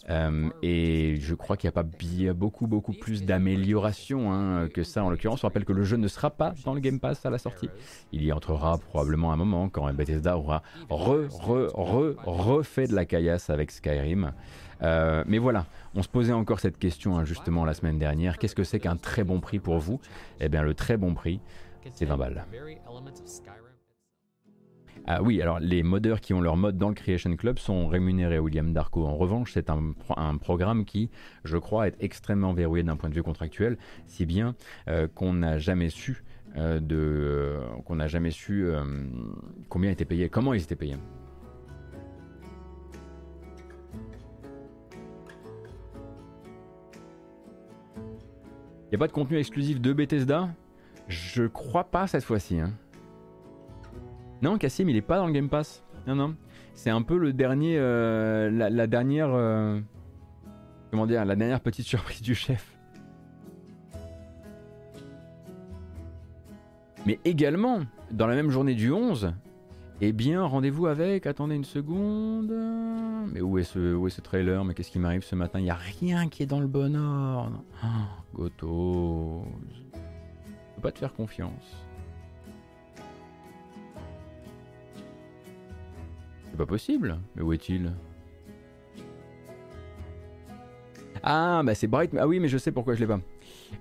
Euh, et je crois qu'il n'y a pas beaucoup beaucoup plus d'améliorations hein, que ça en l'occurrence. On rappelle que le jeu ne sera pas dans le Game Pass à la sortie. Il y entrera probablement un moment quand Bethesda aura re, re, re, refait de la caillasse avec Skyrim. Euh, mais voilà, on se posait encore cette question hein, justement la semaine dernière. Qu'est-ce que c'est qu'un très bon prix pour vous? Eh bien le très bon prix, c'est 20 balles. Ah oui, alors les modeurs qui ont leur mode dans le Creation Club sont rémunérés, William Darko. En revanche, c'est un, programme qui, je crois, est extrêmement verrouillé d'un point de vue contractuel, si bien euh, qu'on n'a jamais su euh, de, euh, qu'on combien était payé, comment ils étaient payés. Il n'y a pas de contenu exclusif de Bethesda? Je crois pas cette fois-ci. Hein. Non, Cassim, il est pas dans le Game Pass. Non, non. C'est un peu le dernier, euh, la, dernière, euh, comment dire, la dernière petite surprise du chef. Mais également, dans la même journée du 11, eh bien, rendez-vous avec. Attendez une seconde. Mais où est ce, où est ce trailer? Mais qu'est-ce qui m'arrive ce matin? Il n'y a rien qui est dans le bon ordre. Oh, Goto. Je peux pas te faire confiance. Pas possible. Mais où est-il? Ah, bah c'est Bright. Ah oui, mais je sais pourquoi je l'ai pas.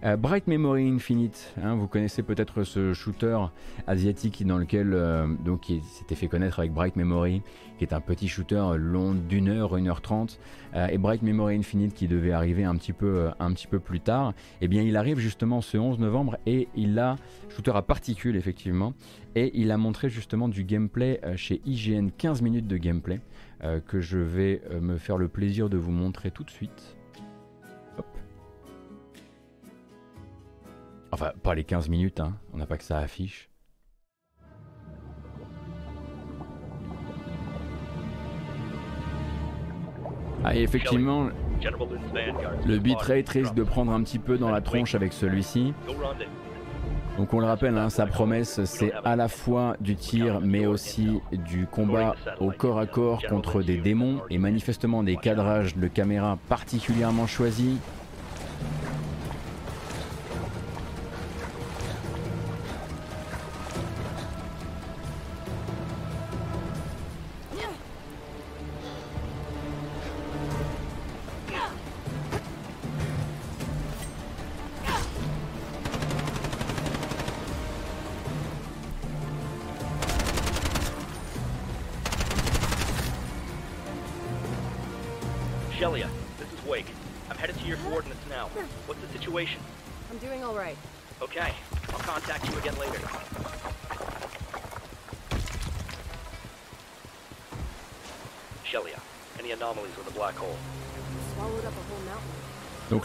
Euh, Bright Memory Infinite, hein, vous connaissez peut-être ce shooter asiatique dans lequel euh, donc il s'était fait connaître avec Bright Memory, qui est un petit shooter long d'une heure, une heure trente, euh, et Bright Memory Infinite qui devait arriver un petit peu, un petit peu plus tard. Eh bien, il arrive justement ce 11 novembre et il a shooter à particules effectivement, et il a montré justement du gameplay chez IGN, 15 minutes de gameplay que je vais me faire le plaisir de vous montrer tout de suite. Enfin, pas les 15 minutes, hein. on n'a pas que ça affiche. Ah, et effectivement, le bitrate risque de prendre un petit peu dans la tronche avec celui-ci. Donc on le rappelle, hein, sa promesse, c'est à la fois du tir, mais aussi du combat au corps à corps contre des démons, et manifestement des cadrages de caméra particulièrement choisis,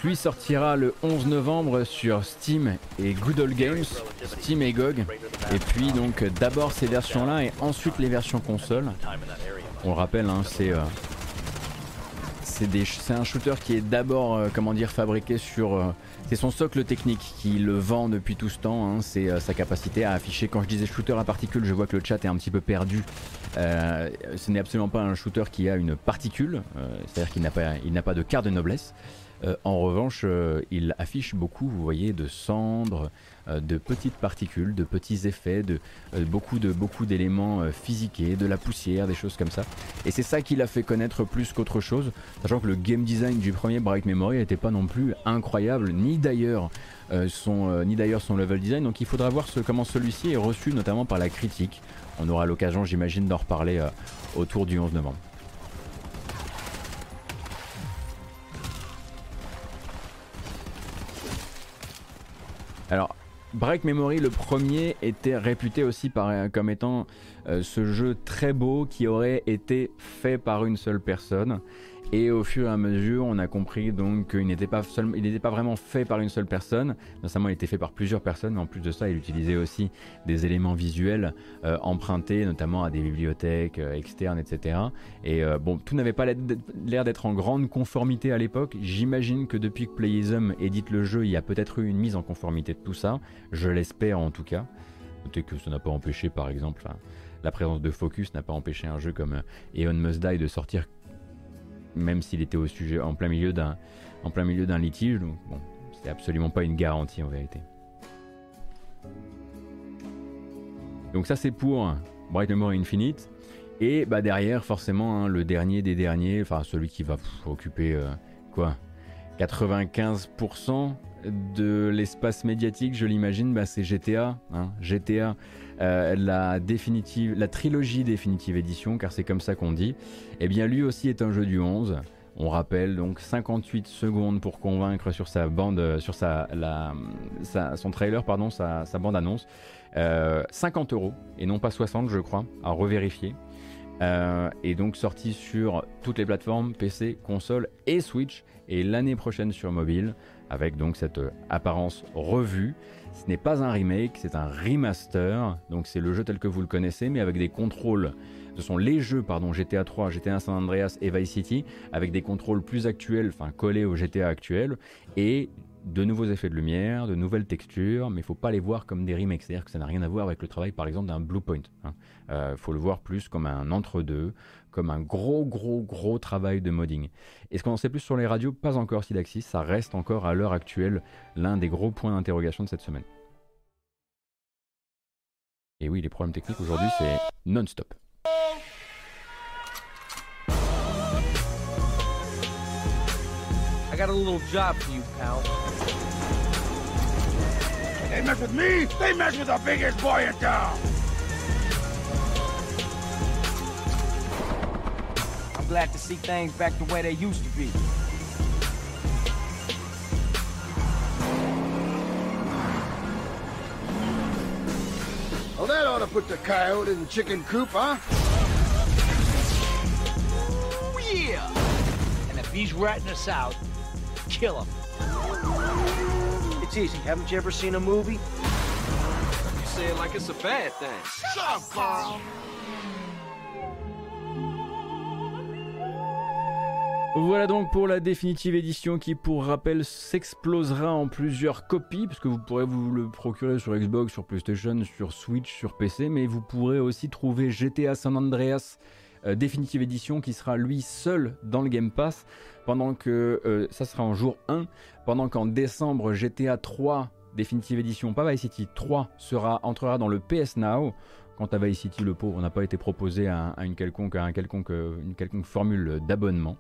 Lui sortira le 11 novembre sur Steam et Good Games, Steam et GOG. Et puis donc d'abord ces versions-là et ensuite les versions console. On le rappelle, hein, c'est euh, c'est un shooter qui est d'abord euh, comment dire fabriqué sur euh, c'est son socle technique qui le vend depuis tout ce temps. Hein, c'est sa capacité à afficher. Quand je disais shooter à particules, je vois que le chat est un petit peu perdu. ce n'est absolument pas un shooter qui a une particule, c'est-à-dire qu'il n'a pas n'a pas de quart de noblesse. Euh, en revanche, euh, il affiche beaucoup, vous voyez, de cendres, euh, de petites particules, de petits effets, de beaucoup d'éléments physiqués, de la poussière, des choses comme ça. Et c'est ça qui l'a fait connaître plus qu'autre chose, sachant que le game design du premier Bright Memory n'était pas non plus incroyable, ni d'ailleurs son ni d'ailleurs son level design. Donc il faudra voir comment celui-ci est reçu, notamment par la critique. On aura l'occasion, j'imagine, d'en reparler autour du 11 novembre. Alors, Break Memory, le premier, était réputé aussi par, comme étant euh, ce jeu très beau qui aurait été fait par une seule personne. Et au fur et à mesure, on a compris donc qu'il n'était pas, pas vraiment fait par une seule personne. Notamment, il était fait par plusieurs personnes. Mais en plus de ça, il utilisait aussi des éléments visuels euh, empruntés, notamment à des bibliothèques euh, externes, etc. Et euh, bon, tout n'avait pas l'air d'être en grande conformité à l'époque. J'imagine que depuis que Playism édite le jeu, il y a peut-être eu une mise en conformité de tout ça. Je l'espère en tout cas. Notez que ça n'a pas empêché, par exemple, la présence de Focus n'a pas empêché un jeu comme Eon Must Die de sortir même s'il était au sujet en plein milieu d'un en plein milieu d'un litige. Donc bon, c'est absolument pas une garantie en vérité. Donc ça c'est pour Bright Memory Infinite. Et bah derrière forcément hein, le dernier des derniers, enfin celui qui va occuper euh, quoi 95% de l'espace médiatique, je l'imagine, bah, c'est GTA. Hein. GTA euh, la, définitive, la trilogie définitive édition, car c'est comme ça qu'on dit, eh bien lui aussi est un jeu du 11. On rappelle donc 58 secondes pour convaincre sur sa bande, sur sa, son trailer, pardon, sa, bande annonce. 50 euh, euros et non pas 60, je crois, à revérifier. Euh, et donc sorti sur toutes les plateformes PC, console et Switch, et l'année prochaine sur mobile, avec donc cette apparence revue. Ce n'est pas un remake, c'est un remaster. Donc c'est le jeu tel que vous le connaissez, mais avec des contrôles. Ce sont les jeux, pardon, GTA 3, GTA San Andreas et Vice City, avec des contrôles plus actuels, enfin collés au GTA actuel, et de nouveaux effets de lumière, de nouvelles textures, mais il faut pas les voir comme des remakes, c'est-à-dire que ça n'a rien à voir avec le travail par exemple d'un Bluepoint. Il hein. euh, faut le voir plus comme un entre-deux, comme un gros gros gros travail de modding. Est-ce qu'on en sait plus sur les radios Pas encore Sidaxis, ça reste encore à l'heure actuelle l'un des gros points d'interrogation de cette semaine. Et oui, les problèmes techniques aujourd'hui c'est non-stop. got a little job for you, pal. They mess with me, they mess with the biggest boy in town. Glad to see things back the way they used to be. Well, that ought to put the coyote in the chicken coop, huh? Ooh, yeah! And if he's ratting us out, kill him. It's easy. Haven't you ever seen a movie? You say it like it's a bad thing. Shut up, Carl. Voilà donc pour la définitive édition qui, pour rappel, s'explosera en plusieurs copies, puisque vous pourrez vous le procurer sur Xbox, sur PlayStation, sur Switch, sur PC, mais vous pourrez aussi trouver GTA San Andreas euh, définitive édition qui sera lui seul dans le Game Pass pendant que euh, ça sera en jour 1, pendant qu'en décembre GTA 3 définitive édition, pas Vice City 3 sera entrera dans le PS Now. Quant à Vice City, le pauvre n'a pas été proposé à, un quelconque, une quelconque formule d'abonnement.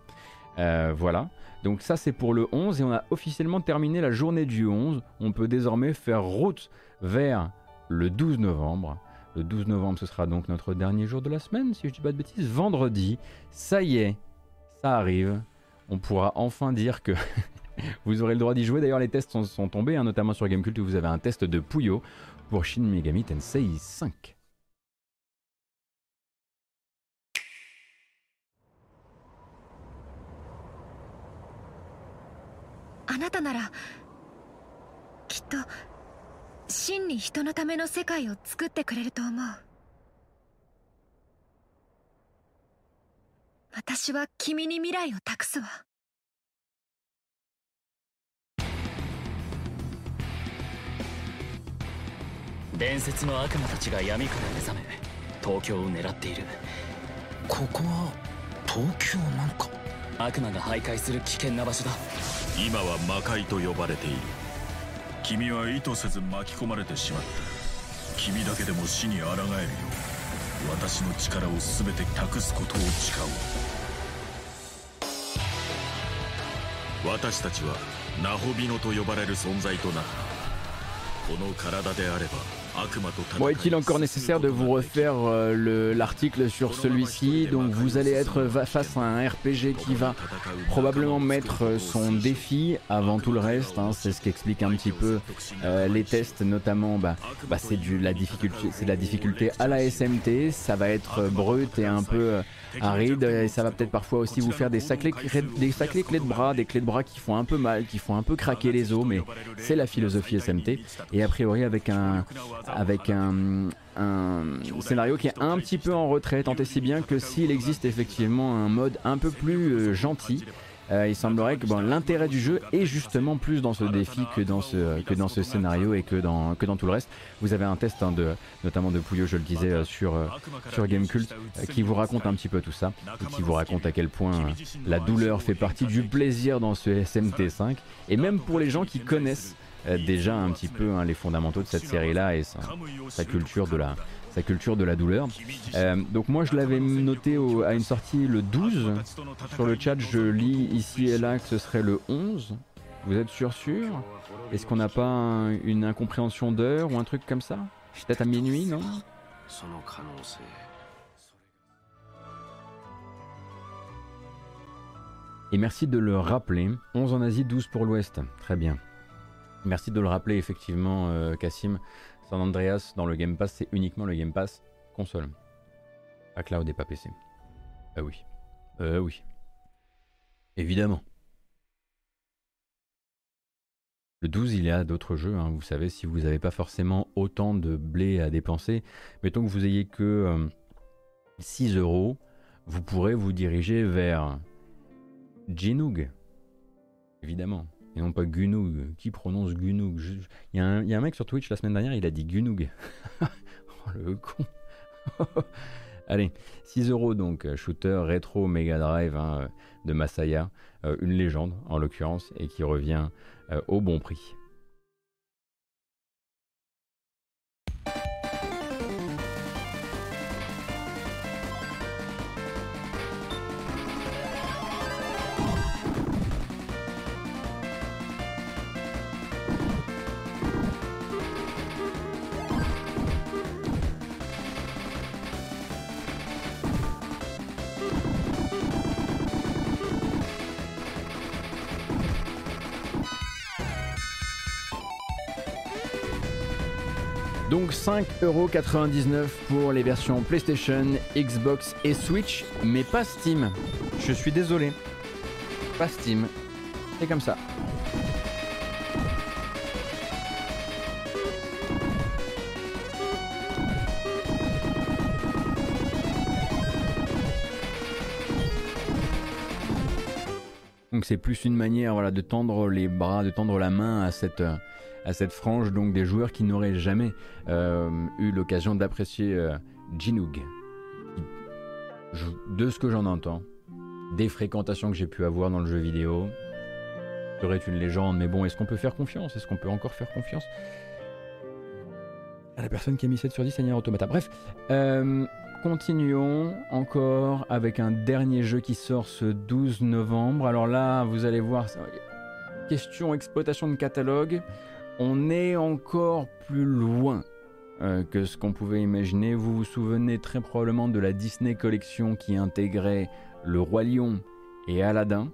Euh, voilà. Donc ça c'est pour le 11 et on a officiellement terminé la journée du 11. On peut désormais faire route vers le 12 novembre. Le 12 novembre ce sera donc notre dernier jour de la semaine si je dis pas de bêtises. Vendredi, ça y est, ça arrive on pourra enfin dire que vous aurez le droit d'y jouer. D'ailleurs, les tests sont, tombés, hein, notamment sur Gamecult où vous avez un test de Puyo pour Shin Megami Tensei 5. あなたならきっと真に人のための世界を作ってくれると思う。私は君に未来を託すわ。伝説の悪魔たちが闇から目覚め東京を狙っている。ここは東京なんか？悪魔が徘徊する危険な場所だ。今は魔界と呼ばれている。君は意図せず巻き込まれてしまった。君だけでも死に抗えるよう。私の力を全て託すことを誓う。私たちはナホビノと呼ばれる存在となった。この体であれば Bon, est-il encore nécessaire de vous refaire euh, l'article sur celui-ci? Donc vous allez être face à un RPG qui va probablement mettre euh, son défi avant tout le reste. Hein. c'est ce qui explique un petit peu euh, les tests, notamment. Bah, bah c'est c'est la difficulté à la SMT. Ça va être brut et un peu aride et ça va peut-être parfois aussi vous faire des sacrés, des sacrés clés de bras, des clés de bras qui font un peu mal, qui font un peu craquer les os, mais c'est la philosophie SMT. Et a priori avec un, avec un, un scénario qui est un petit peu en retrait, tant et si bien que s'il existe effectivement un mode un peu plus euh, gentil, euh, il semblerait que bon, l'intérêt du jeu est justement plus dans ce défi que dans ce, que dans ce scénario et que dans, que dans tout le reste. Vous avez un test hein, de, notamment de Pouillot, je le disais, euh, sur, sur Gamecult, qui vous raconte un petit peu tout ça, et qui vous raconte à quel point la douleur fait partie du plaisir dans ce SMT5. Et même pour les gens qui connaissent déjà un petit peu hein, les fondamentaux de cette série-là et sa culture de la, sa culture de la douleur. Euh, donc moi je l'avais noté à une sortie le 12. Sur le chat je lis ici et là que ce serait le 11. Vous êtes sûr sûr? Est-ce qu'on n'a pas une incompréhension d'heure ou un truc comme ça? Peut-être à minuit, non? Et merci de le rappeler. 11 en Asie, 12 pour l'Ouest. Très bien. Merci de le rappeler effectivement, euh, Cassim. San Andreas dans le Game Pass, c'est uniquement le Game Pass console. Pas cloud et pas PC. Ah oui. Euh oui. Évidemment. Le 12, il y a d'autres jeux, hein. vous savez, si vous n'avez pas forcément autant de blé à dépenser, mettons que vous ayez que 6 euh, euros, vous pourrez vous diriger vers Ginoog, évidemment et non pas Gunug. Qui prononce Gunug Il y, a un mec sur Twitch la semaine dernière, il a dit Gunug. oh le con Allez, 6 euros donc, shooter rétro Mega Drive hein, de Masaya, euh, une légende en l'occurrence, et qui revient euh, au bon prix. 5,99€ pour les versions PlayStation, Xbox et Switch, mais pas Steam. Je suis désolé. Pas Steam. C'est comme ça. Donc c'est plus une manière voilà, de tendre les bras, de tendre la main à cette, à cette frange donc des joueurs qui n'auraient jamais euh, eu l'occasion d'apprécier euh, Jinoog. De ce que j'en entends, des fréquentations que j'ai pu avoir dans le jeu vidéo, serait une légende, mais bon, est-ce qu'on peut faire confiance? Est-ce qu'on peut encore faire confiance? À la personne qui a mis 7 sur 10 à Automata Bref, euh, continuons encore avec un dernier jeu qui sort ce 12 novembre. Alors là, vous allez voir, question exploitation de catalogue on est encore plus loin euh, que ce qu'on pouvait imaginer. Vous vous souvenez très probablement de la Disney Collection qui intégrait Le Roi Lion et Aladdin.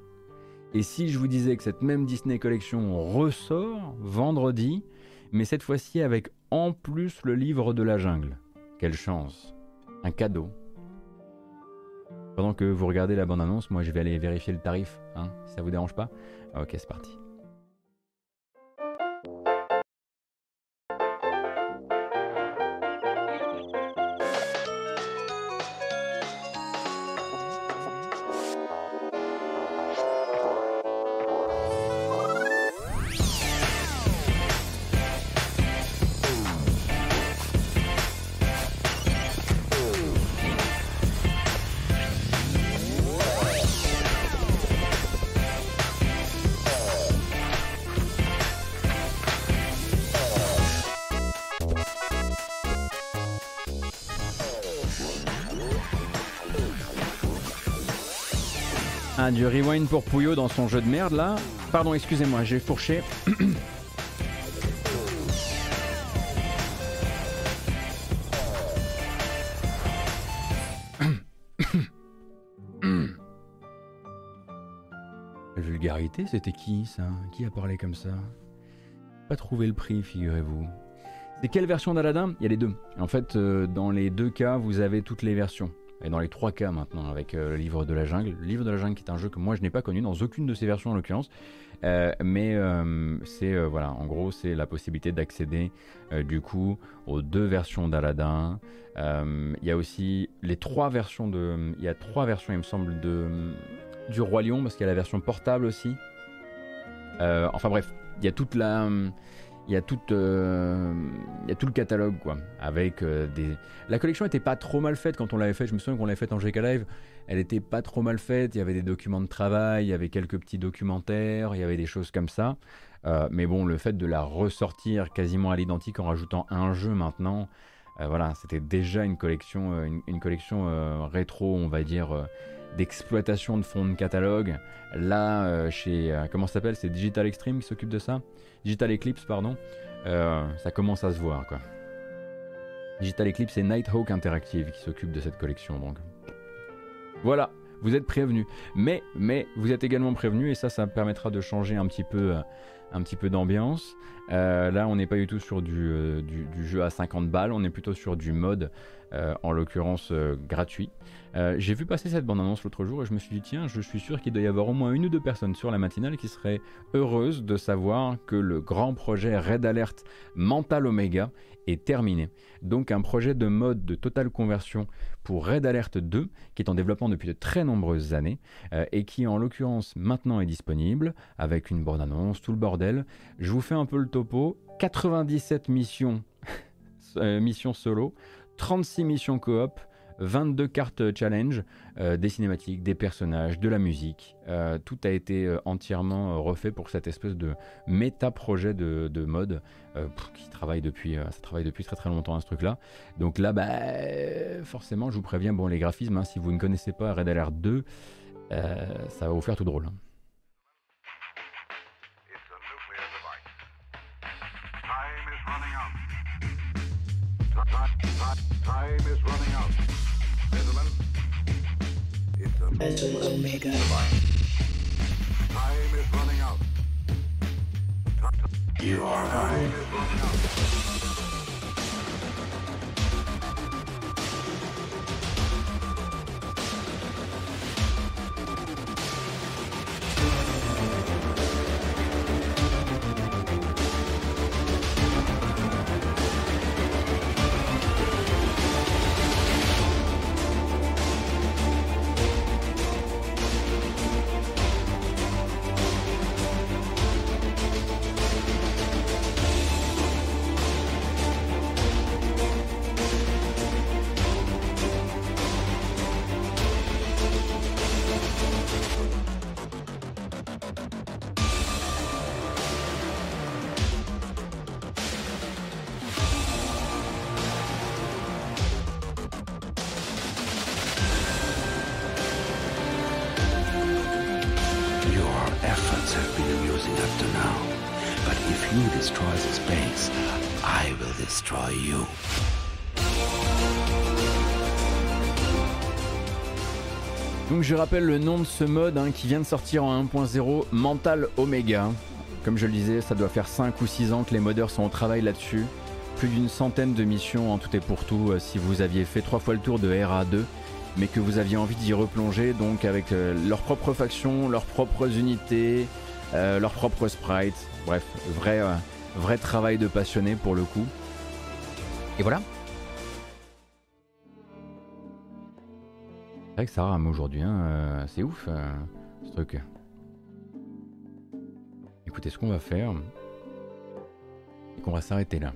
Et si je vous disais que cette même Disney Collection ressort vendredi, mais cette fois-ci avec en plus le livre de la jungle. Quelle chance. Un cadeau. Pendant que vous regardez la bande-annonce, moi je vais aller vérifier le tarif, hein, si ça vous dérange pas? Ok, c'est parti. Rewind pour Pouillot dans son jeu de merde là. Pardon, excusez-moi, j'ai fourché. vulgarité, c'était qui ça? Qui a parlé comme ça? Pas trouvé le prix, figurez-vous. C'est quelle version d'Aladin? Il y a les deux. En fait, euh, dans les deux cas, vous avez toutes les versions et dans les trois cas maintenant avec euh, le livre de la jungle. Le livre de la jungle qui est un jeu que moi je n'ai pas connu dans aucune de ces versions en l'occurrence. Euh, mais euh, c'est voilà, en gros c'est la possibilité d'accéder du coup aux deux versions d'Aladin. Il y a aussi les trois versions de, il y a trois versions il me semble de du roi lion parce qu'il y a la version portable aussi. enfin bref, il y a toute la il y a tout, euh, y a tout le catalogue quoi, avec euh. La collection était pas trop mal faite quand on l'avait fait. Je me souviens qu'on l'avait faite en GK Live. Elle était pas trop mal faite. Il y avait des documents de travail, il y avait quelques petits documentaires, il y avait des choses comme ça. Euh, mais bon, le fait de la ressortir quasiment à l'identique en rajoutant un jeu maintenant, voilà, c'était déjà une collection, une collection rétro, on va dire d'exploitation de fonds de catalogue. Là, chez comment ça s'appelle? C'est Digital Extreme qui s'occupe de ça? Digital Eclipse, pardon, euh, ça commence à se voir quoi. Digital Eclipse et Nighthawk Interactive qui s'occupent de cette collection donc. Voilà, vous êtes prévenus. Mais, mais vous êtes également prévenus et ça, ça permettra de changer un petit peu, euh, un petit peu d'ambiance. Euh, là, on n'est pas du tout sur du, du, jeu à 50 balles, on est plutôt sur du mode, en l'occurrence gratuit. Euh, j'ai vu passer cette bande-annonce l'autre jour et je me suis dit, tiens, je suis sûr qu'il doit y avoir au moins une ou deux personnes sur la matinale qui seraient heureuses de savoir que le grand projet Red Alert Mental Omega est terminé. Donc un projet de mode de totale conversion pour Red Alert 2 qui est en développement depuis de très nombreuses années euh, et qui en l'occurrence maintenant est disponible avec une bande-annonce, tout le bordel. Je vous fais un peu le topo. 97 missions, euh, missions solo, 36 missions coop, 22 cartes challenge, euh, des cinématiques, des personnages, de la musique. Euh, tout a été euh, entièrement refait pour cette espèce de méta-projet de, mode qui travaille depuis, ça travaille depuis très très longtemps à ce truc-là. Donc là, bah, forcément, je vous préviens, bon, les graphismes, hein, si vous ne connaissez pas Red Alert 2, ça va vous faire tout drôle. Hein. Metal Omega. Time is running out. You are right. Je rappelle le nom de ce mode hein, qui vient de sortir en 1.0, Mental Omega. Comme je le disais, ça doit faire 5 ou 6 ans que les modeurs sont au travail là-dessus. Plus d'une centaine de missions en tout et pour tout euh, si vous aviez fait trois fois le tour de RA2 mais que vous aviez envie d'y replonger donc avec euh, leurs propres factions, leurs propres unités, euh, leurs propres sprites. Bref, vrai, vrai travail de passionné pour le coup. Et voilà, vrai que ça rame aujourd'hui, hein, euh, c'est ouf euh, ce truc. Écoutez, ce qu'on va faire, c'est qu'on va s'arrêter là.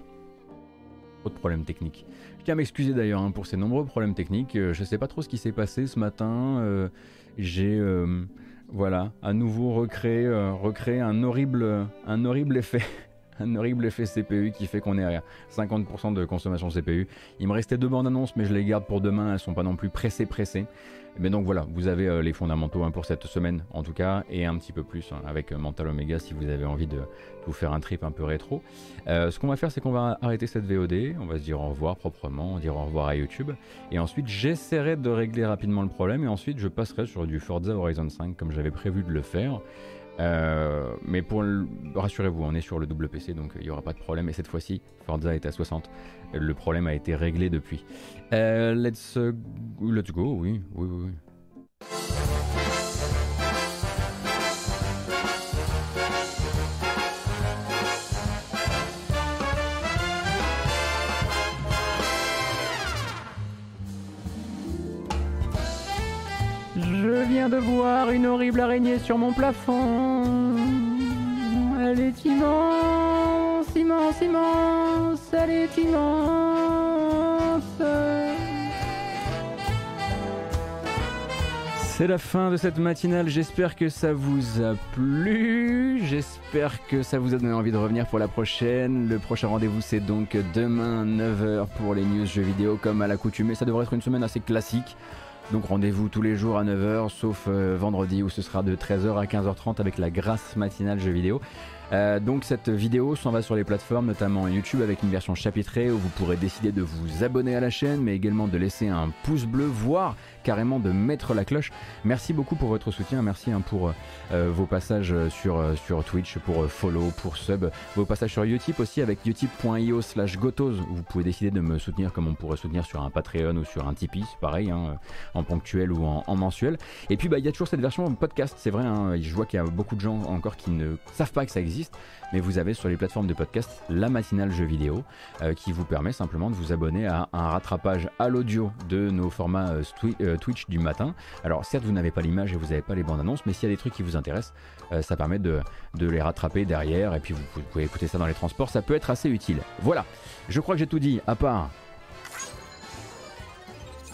Autre problème technique. Je tiens à m'excuser d'ailleurs hein, pour ces nombreux problèmes techniques. Euh, je ne sais pas trop ce qui s'est passé ce matin. J'ai voilà, à nouveau recréé, recréé un, horrible, un horrible effet. Un horrible effet CPU qui fait qu'on est à 50% de consommation CPU. Il me restait deux bandes annonces, mais je les garde pour demain, elles sont pas non plus pressées pressées. Mais donc voilà, vous avez euh, les fondamentaux hein, pour cette semaine en tout cas, et un petit peu plus hein, avec euh, Mental Omega si vous avez envie de vous faire un trip un peu rétro. Euh, ce qu'on va faire, c'est qu'on va arrêter cette VOD, on va se dire au revoir proprement, dire au revoir à YouTube, et ensuite j'essaierai de régler rapidement le problème, et ensuite je passerai sur du Forza Horizon 5 comme j'avais prévu de le faire. Euh, mais pour rassurez-vous, on est sur le double PC, donc il n'y aura pas de problème. Et cette fois-ci, Forza est à 60. Le problème a été réglé depuis. Euh, let's, let's go, oui, oui, oui. De voir une horrible araignée sur mon plafond. Elle est immense, immense, immense. Elle est immense. C'est la fin de cette matinale, j'espère que ça vous a plu, j'espère que ça vous a donné envie de revenir pour la prochaine. Le prochain rendez-vous c'est donc demain 9h pour les news jeux vidéo comme à l'accoutumée, ça devrait être une semaine assez classique. Donc rendez-vous tous les jours à 9h, sauf euh, vendredi où ce sera de 13h à 15h30 avec la grâce matinale jeux vidéo. Euh, donc cette vidéo s'en va sur les plateformes, notamment YouTube avec une version chapitrée où vous pourrez décider de vous abonner à la chaîne, mais également de laisser un pouce bleu, voire carrément de mettre la cloche. Merci beaucoup pour votre soutien, merci hein, pour euh, vos passages sur, euh, sur Twitch, pour follow, pour sub, vos passages sur Utip aussi avec utip.io slash gotos vous pouvez décider de me soutenir comme on pourrait soutenir sur un Patreon ou sur un Tipeee, pareil, hein, en ponctuel ou en, mensuel. Et puis bah, il y a toujours cette version podcast, c'est vrai, hein, je vois qu'il y a beaucoup de gens encore qui ne savent pas que ça existe mais vous avez sur les plateformes de podcast la matinale jeu vidéo euh, qui vous permet simplement de vous abonner à un rattrapage à l'audio de nos formats euh, euh, Twitch du matin. Alors certes vous n'avez pas l'image et vous n'avez pas les bandes annonces, mais s'il y a des trucs qui vous intéressent, ça permet de, les rattraper derrière et puis vous, vous pouvez écouter ça dans les transports, ça peut être assez utile. Voilà, je crois que j'ai tout dit, à part...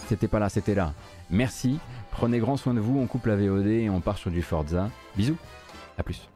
C'était pas là, c'était là. Merci, prenez grand soin de vous, on coupe la VOD et on part sur du Forza. Bisous, à plus.